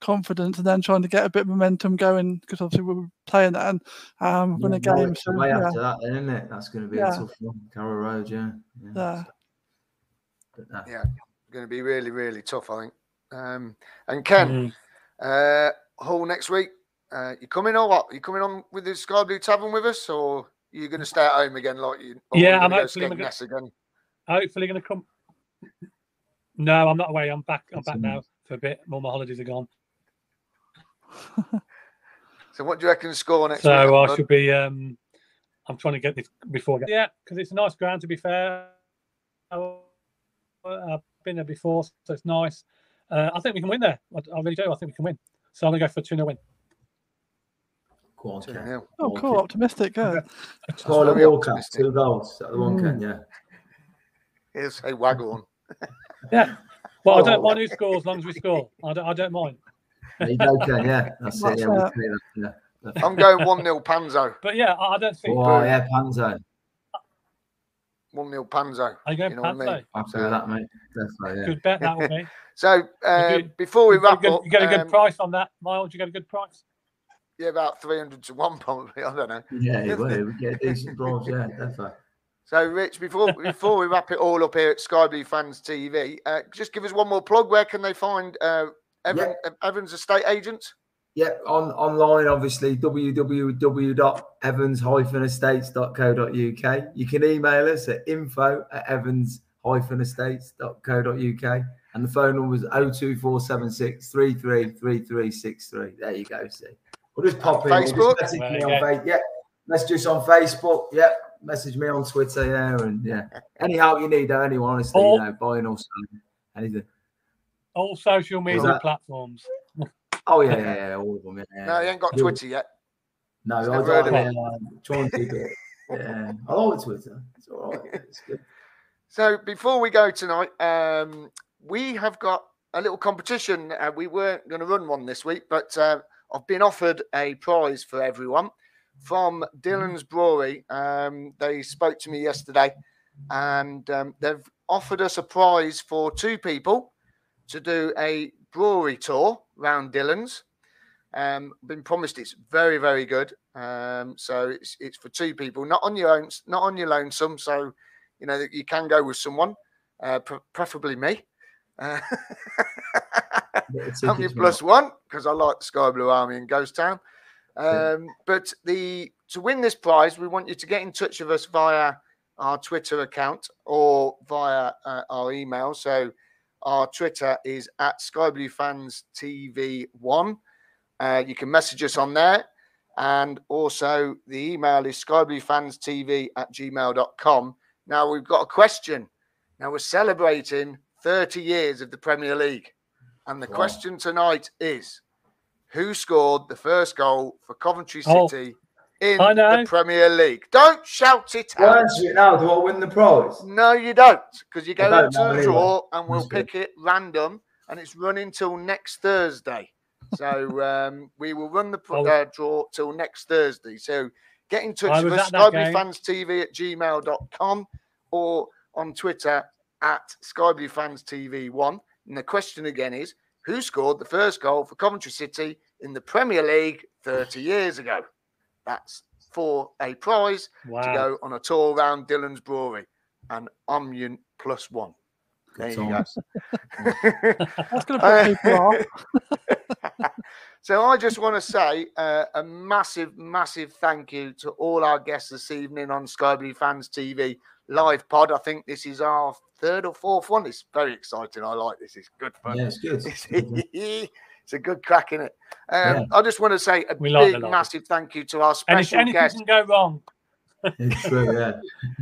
confidence and then trying to get a bit of momentum going because obviously we were playing that and um, win Yeah, a game. Norwich So, away yeah, after that, then, isn't it? That's going to be Yeah. a tough one. Carrow Road, yeah. Yeah. But, uh, Yeah, going to be really, really tough, I think. Um, and Ken, Mm. uh, Hull next week. Uh, you coming or what? You coming on with the Sky Blue Tavern with us, or you going to stay at home again, like you? Yeah, I'm gonna go hopefully gonna- Skegness again. Hopefully, going to come. No, I'm not away. I'm back. I'm That's back a- now for a bit. All my holidays are gone, So, what do you reckon the score next so week? I bud? should be. um I'm trying to get this before. I get- Yeah, because it's a nice ground. To be fair, I- I've been there before, so it's nice. Uh, I think we can win there. I, I really do. I think we can win. So I'm going to go for a 2 0 win. Go on, Ken. oh, cool, optimistic, good. Scarlett very Walker, optimistic. two goals. Is that the one, Ken? Yeah. Here's say Waghorn. Yeah. Well, I Oh. don't mind who scores as long as we score. I don't, I don't mind. There you go, Ken. Yeah. That's it. Yeah, we'll it. that, yeah. I'm going 1 0 Panzo. But yeah, I, I don't think. Oh, yeah, Panzo. 1 0 Panzo. Are you going You know what I mean? Panzo? Happy that, mate. Definitely, yeah. Good bet that will be. So, uh, You before we You get a wrap good- up, you get a good um, price on that, Miles. You get a good price. yeah, about 300 to 1, probably. I don't know. Yeah, yeah, well, we get a decent price, yeah, definitely. So, Rich, before before we wrap it all up here at Sky Blue Fans TV, uh, just give us one more plug. Where can they find uh, Evan, Evans Estate Agents? Yep, on online, obviously, www.evans-estates.co.uk. You can email us at info at evans-estates.co.uk. And the phone number is 02476 333363. There you go, see. We'll just pop in. we'll just Facebook? message me on. Fa- yeah, message us on Facebook. Yep, message me on Twitter. Yeah, and yeah. Any help you need, anyone, honestly, Or- you know, buying or selling, anything. All social media that- platforms. Oh, yeah, yeah, yeah, all of them. Yeah, No, he ain't got Twitter yet. No, I Never heard don't. of Yeah, try and keep it. Yeah, I like Twitter. It's all right. It's good. So before we go tonight, um, we have got a little competition. Uh, we weren't going to run one this week, but uh, I've been offered a prize for everyone from Dylan's Brewery. Um, they spoke to me yesterday, and um, they've offered us a prize for two people to do a brewery tour around Dylan's. Um, been promised it's very, very good. Um, so it's it's for two people, not on your own, not on your lonesome. So you know that you can go with someone, uh, pre- preferably me. Uh, tickets, plus one because I like the Sky Blue Army in Ghost Town. Um, but the to win this prize, we want you to get in touch with us via our Twitter account or via uh, our email. So our Twitter is at Sky Blue Fans TV One. Uh, you can message us on there. And also the email is skybluefanstv at gmail.com. Now we've got a question. Now we're celebrating 30 years of the Premier League. And the Wow. question tonight is who scored the first goal for Coventry Oh, City in I the. Premier League? Don't shout it out. answer it now. Do I win the prize? No, you don't, because you go don't into the anyway. draw and we'll That's good. pick it random, and it's running till next Thursday. So um, we will run the pr- I was- uh, draw till next Thursday. So get in touch with was us, at that game. skybluefanstv at gmail.com or on Twitter at skybluefanstv1. And the question again is who scored the first goal for Coventry City in the Premier League 30 years ago? That's for a prize to go on a tour around Dylan's Brewery and Omnium plus one. There Good you go. That's going to put people off. so I just want to say uh, a massive, massive thank you to all our guests this evening on Sky Blue Fans TV live pod. I think this is our third or fourth one. It's very exciting. I like this. It's good fun. Yeah, it's good. It's, It's a good crack in it. Um, Yeah. I just want to say a We big, logo. massive thank you to our Any, special anything guest. can go wrong. It's true, yeah.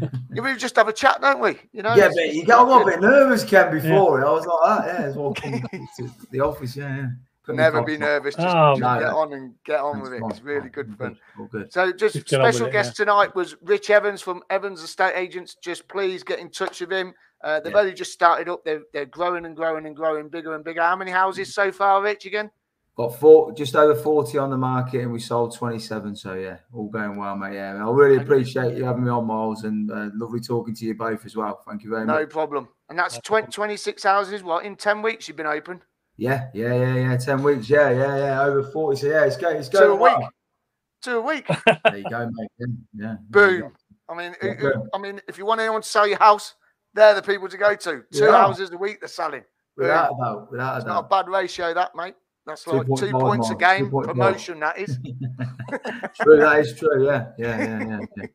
Yeah, We just have a chat, don't we? You know. Yeah, but you get a little bit nervous, Ken, before it. I was like that, yeah. it's well, come to the office, yeah, yeah. Put my Never be nervous. Just, Oh, just no. get on and get on Thanks, with it. It's really good fun. Good. So, just Just get on with special it, guest tonight was Rich Evans from Evans Estate Agents. Just please get in touch with him. Uh, they've Yeah. only just started up. They're, they're growing and growing and growing bigger and bigger. How many houses so far, Rich? Again? Got four, just over 40 on the market, and we sold 27. So, yeah, all going well, mate. Yeah, I really appreciate you having me on, Miles, and uh, lovely talking to you both as well. Thank you very No much. No problem. And that's No 20, 26 houses. What in 10 weeks you've been open? Yeah, yeah, yeah, yeah. 10 weeks. Yeah, yeah, yeah. Over 40. So, yeah, it's going, it's going. Two a well. week. Two a week. There you go, mate. Yeah. Boom. I mean, Yeah, I mean, if you want anyone to sell your house, they're the people to go to. Two Yeah. houses a week they're selling. Without a doubt. Without a It's not a bad ratio, that mate. That's like two 2.5 points a game 2.5. promotion. That is. true, that is true. Yeah, yeah, yeah, yeah. yeah.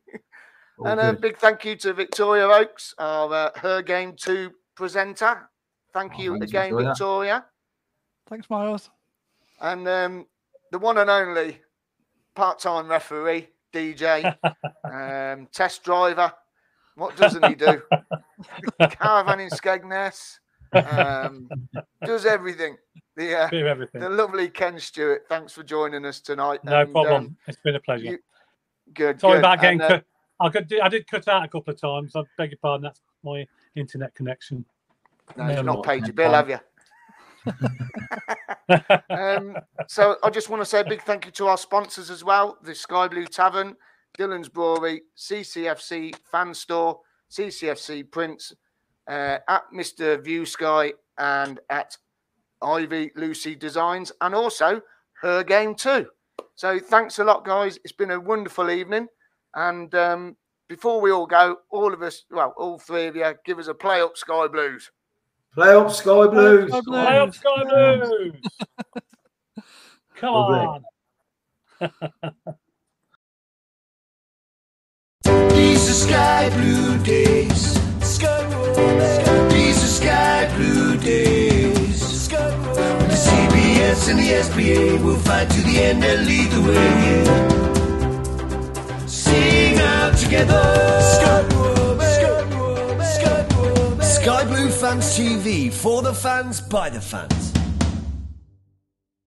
All And a big thank you to Victoria Oakes, our uh, Her Game 2 presenter. Thank Oh, you thanks, again, Victoria. Victoria. Thanks, Miles. And um, the one and only part time referee, DJ, um, test driver. What doesn't he do? Caravan in Skegness. Um, does everything. The, uh, everything. the lovely Ken Stewart. Thanks for joining us tonight. No And, problem. um, it's been a pleasure. you- good. Sorry good. about getting And, uh, cut. I could. I did cut out a couple of times. I beg your pardon. That's my internet connection. No, you've not paid your bill, have you? um, so I just want to say a big thank you to our sponsors as well: the Sky Blue Tavern, Dylan's Brewery, CCFC Fan Store, CCFC Prince, uh, at Mister View Sky, and at Ivy Lucy Designs, and also her game too. So thanks a lot, guys. It's been a wonderful evening, and um, before we all go, all of us, well, all three of you, give us a play up Sky Blues. Play up Sky Blues. Play up Sky Blues. Come on. sky blue days. These are sky blue days. Sky blue. The CBS and the SBA will fight to the end and lead the way. Sing out together. Sky Blue Fans TV for the fans by the fans.